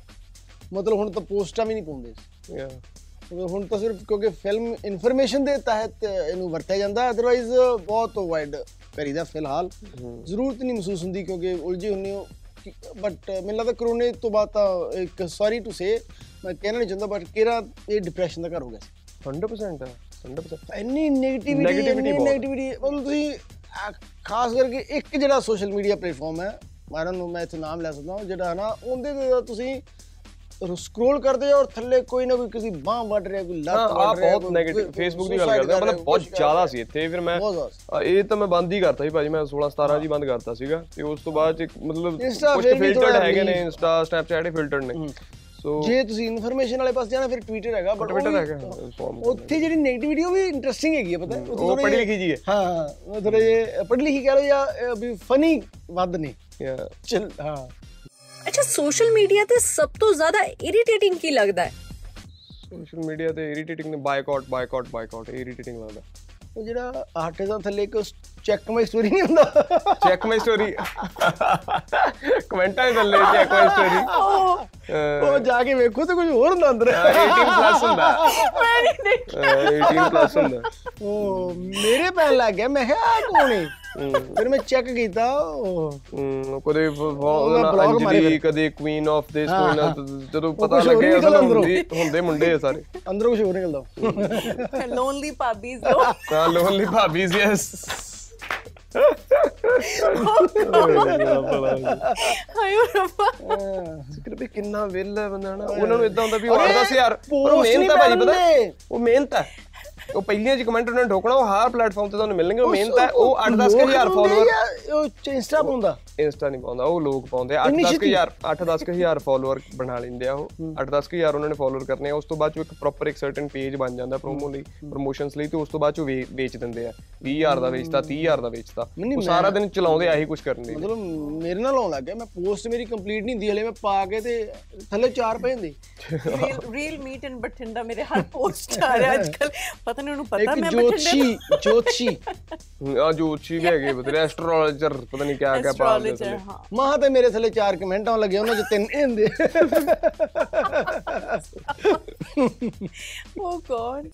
ਮਤਲਬ ਹੁਣ ਤਾਂ ਪੋਸਟਾਂ ਵੀ ਨਹੀਂ ਪਾਉਂਦੇ। Yeah. ਹੁਣ ਤਾਂ ਸਿਰਫ ਕਿਉਂਕਿ ਫਿਲਮ ਇਨਫੋਰਮੇਸ਼ਨ ਦੇ ਤਹਿਤ ਇਹਨੂੰ ਵਰਤਿਆ ਜਾਂਦਾ ਅਦਰਵਾਈਜ਼ ਬਹੁਤ ਅਵੋਇਡ ਕਰੀਦਾ ਫਿਲਹਾਲ। ਜ਼ਰੂਰਤ ਨਹੀਂ ਮਹਿਸੂਸ ਹੁੰਦੀ ਕਿਉਂਕਿ ਉਲਝੇ ਹੁੰਨੇ ਹੋ ਬਟ ਮੈਨੂੰ ਲੱਗਦਾ ਕਰੋਨੇ ਤੋਂ ਬਾਅਦ ਤਾਂ ਇੱਕ ਸੌਰੀ ਟੂ ਸੇ ਮੈਂ ਕਹਿਣਾ ਨਹੀਂ ਚਾਹੁੰਦਾ ਬਟ ਕਿਹੜਾ ਇਹ ਡਿਪਰੈਸ਼ਨ ਦਾ ਘਰ ਹੋ ਗਿਆ ਸੀ। 100% ਹੈ 100% ਇੰਨੀ ਨੈਗੇਟਿਵਿਟੀ Negativity ਇੰਨੀ ਬਹੁਤ। ਨੈਗੇਟਿਵਿਟੀ ਮਤਲਬ ਤੁਸੀਂ ਖਾਸ ਕਰਕੇ ਇੱਕ ਜਿਹੜਾ ਸੋਸ਼ਲ ਮੀਡੀਆ ਪਲੇਟਫਾਰਮ ਹੈ ਮਾਰਨ ਨੂੰ ਮੈਂ ਇੱਥੇ ਨਾਮ ਲੈ ਸਕਦਾ ਹਾਂ ਜਿਹੜਾ ਨਾ ਉਹਦੇ ਤਾਂ ਤੁਸੀਂ ਸਕਰੋਲ ਕਰਦੇ ਹੋ ਔਰ ਥੱਲੇ ਕੋਈ ਨਾ ਕੋਈ ਕਿਸੇ ਬਾਹ ਵੱਢ ਰਿਹਾ ਕੋਈ ਹਾਂ ਲੱਤ ਆ ਵੱਢ ਰਿਹਾ ਬਹੁਤ ਕੋਈ- 네ਗੇਟਿਵ ਕੋਈ ਫੇਸਬੁੱਕ ਦੀ ਗੱਲ suicide ਕਰਦੇ ਹਾਂ, ਕਰ ਰਿਹਾ, ਮਤਲਬ ਬਹੁਤ ਕੁਛ ਕਰ ਜ਼ਿਆਦਾ ਰਿਹਾ। ਸੀ ਇੱਥੇ ਫਿਰ ਮੈਂ ਬਹੁਤ ਜ਼ਿਆਦਾ ਆ, ਇਹ ਤਾਂ ਮੈਂ ਬੰਦ ਹੀ ਕਰਤਾ ਸੀ ਭਾਜੀ ਮੈਂ 16 17 ਜੀ ਬੰਦ ਕਰਤਾ ਸੀਗਾ ਤੇ ਉਸ ਤੋਂ ਬਾਅਦ 'ਚ ਇੱਕ ਮਤਲਬ Insta ਕੁਝ ਫਿਰ ਵੀ ਫਿਲਟਰਡ ਥੋੜ੍ਹਾ ਹੈਗੇ ਨੇ release- ਇੰਸਟਾ ਸਨੈਪਚੈਟ ਹੀ ਫਿਲਟਰਡ ਨੇ ਸੋ ਜੇ ਤੁਸੀਂ ਇਨਫੋਰਮੇਸ਼ਨ ਵਾਲੇ ਪਾਸੇ ਜਾਣਾ ਫਿਰ ਟਵਿੱਟਰ ਹੈਗਾ ਬਟ Twitter ਹੈਗਾ, inform ਉੱਥੇ ਜਿਹੜੀ ਨੈਗੇਟਿਵਿਟੀ ਉਹ ਵੀ ਇੰਟਰਸਟਿੰਗ ਹੈਗੀ ਹੈ ਪਤਾ ਹੈ? ਉੱਥੇ ਉਹ ਥੋੜ੍ਹੇ ਪੜ੍ਹੀ ਜਿਹੇ- ਲਿਖੀ ਜੀ ਹੈ ਹਾਂ ਹਾਂ ਉਹ ਥੋੜੇ ਜਿਹੇ ਪੜ੍ਹੀ ਲਿਖੀ ਕਹਿ ਲਓ ਜਾਂ ਅਹ, ਵੀ ਫਨੀ ਵੱਧ ਨੇ ਯਾ ਚਲ ਹਾਂ ਅੱਛਾ ਸੋਸ਼ਲ ਮੀਡੀਆ ਤੇ ਸਭ ਤੋਂ ਜ਼ਿਆਦਾ ਇਰੀਟੇਟਿੰਗ ਕੀ ਲੱਗਦਾ ਹੈ ਸੋਸ਼ਲ ਮੀਡੀਆ ਤੇ ਇਰੀਟੇਟਿੰਗ ਨੇ ਬਾਈਕਾਟ ਬਾਈਕਾਟ ਬਾਈਕਾਟ ਇਰੀਟੇਟਿੰਗ ਲੱਗਦਾ ਉਹ ਜਿਹੜਾ ਆਟੇ ਦਾ ਥੱਲੇ ਇੱਕ ਚੈੱਕ ਮਾਈ ਸਟੋਰੀ ਨਹੀਂ ਹੁੰਦਾ ਚੈੱਕ ਮਾਈ ਸਟੋਰੀ ਕਮੈਂਟਾਂ ਦੇ ਥੱਲੇ ਚੈੱਕ ਮਾਈ ਸਟੋਰੀ ਉਹ ਜਾ ਕੇ ਵੇਖੋ ਤੇ ਕੁਝ ਹੋਰ ਹੁੰਦਾ ਅੰਦਰ 18 ਪਲੱਸ ਹੁੰਦਾ ਮੈਂ ਨਹੀਂ ਦੇਖ ਅਹ 18 ਪਲੱਸ ਹੁੰਦਾ ਉਹ ਮੇਰੇ ਪੈਣ ਲੱਗ ਗਿਆ ਮੈਂ ਕਿਹਾ ਆਹ ਕੌਣ ਹੈ ਫਿਰ ਮੈਂ ਚੈੱਕ ਕੀਤਾ ਕਦੇ ਅੰਜਲੀ। ਕਦੇ ਕੁਈਨ ਆਫ ਦਿਸ ਹਾਂ, ਕੁਈਨ ਹਾਂ। ਜਦੋਂ ਪਤਾ ਅੰਦਰੋਂ। ਹੁੰਦੀ ਹੁੰਦੇ ਮੁੰਡੇ ਆ ਸਾਰੇ। ਅੰਦਰੋਂ ਕੁਝ ਹੋਰ ਨਿਕਲਦਾ। ਲੋਨਲੀ ਪਾਬੀਜ਼ ਲੋ ਹਾਂ। ਲੋਨਲੀ ਭਾਬੀਜ਼ ਯੈਸ ਹਾਇਓ ਰੱਬਾ। ਸਿਕਰ ਵੀ ਕਿੰਨਾ ਵਿਲ ਹੈ ਬੰਦਾ ਨਾ। ਉਹਨਾਂ ਨੂੰ ਇਦਾਂ ਹੁੰਦਾ ਵੀ ਉਹ 8-10000 ਪਰ ਉਹ ਮਿਹਨਤ ਹੈ ਭਾਜੀ ਪਤਾ। ਉਹ ਮਿਹਨਤ ਹੈ ਉਹ ਪਹਿਲੀਆਂ ਚ ਕਮੈਂਟ ਉਹਨਾਂ ਨੇ ਠੋਕਣਾ ਉਹ ਹਰ ਪਲੇਟਫਾਰਮ ਤੇ ਤੁਹਾਨੂੰ ਮਿਲਣਗੇ ਮਿਹਨਤ ਹੈ ਉਹ 8-10000 ਫਾਲੋਅਰ ਉਹ ਇੰਸਟਾ ਪਾਉਂਦਾ? ਇੰਸਟਾ ਨਹੀਂ ਪਾਉਂਦਾ ਉਹ ਲੋਕ ਪਾਉਂਦੇ ਆ। ਇੰਨੀ 8-10000 8-10000 ਫਾਲੋਅਰ ਬਣਾ ਲੈਂਦੇ ਆ ਉਹ। 8-10000 ਉਹਨਾਂ ਨੇ ਫਾਲੋਅਰ ਕਰਨੇ ਆ ਉਸ ਤੋਂ ਬਾਅਦ ਚ ਇੱਕ ਪ੍ਰੋਪਰ ਇੱਕ ਸਰਟਨ ਪੇਜ ਬਣ ਜਾਂਦਾ ਪ੍ਰੋਮੋ ਲਈ ਪ੍ਰੋਮੋਸ਼ਨਸ ਲਈ ਤੇ ਉਸ ਤੋਂ ਬਾਅਦ ਚ ਵੇਚ ਦਿੰਦੇ ਆ। 20000 ਦਾ ਵੇਚਤਾ 30000 ਦਾ ਨਹੀਂ, ਉਹ ਸਾਰਾ ਦਿਨ ਚਲਾਉਂਦੇ ਆਹੀ ਕੁਝ ਕਰਨ ਲਈ। ਮਤਲਬ ਮੇਰੇ ਨਾਲ ਆਉਣ ਲੱਗ ਗਿਆ ਮੈਂ ਪੋਸਟ ਮੇਰੀ ਕੰਪਲੀਟ ਨਹੀਂ ਹੁੰਦੀ ਹਲੇ ਮੈਂ ਪਾ ਕੇ ਤੇ ਥੱਲੇ ਚਾਰ ਪਏ ਹੁੰਦੇ। Reel reel meet in Bathinda ਮੇਰੇ ਹਰ ਪੋਸਟ ਆ ਰਿਹਾ ਅੱਜਕੱਲ ਪਤਾ ਨਹੀਂ ਉਹਨੂੰ ਪਤਾ ਮੈਂ ਜੋਤਸ਼ੀ ਜੋਤਸ਼ੀ। ਆ ਜੋ ਉੱਚੀ ਵੀ ਹੈਗੇ ਬਤਰੇ ਐਸਟ੍ਰੋਲੋਜਰ ਪਤਾ ਨਹੀਂ ਕਿਆ ਕਿਆ ਪਾਉਂਦੇ ਹਾਂ। ਮਾਹ ਤੇ ਮੇਰੇ ਥੱਲੇ ਚਾਰ ਕਮੈਂਟ ਲੱਗੇ ਉਹਨਾਂ ਚ ਤਿੰਨ ਹੁੰਦੇ ਓ ਗॉड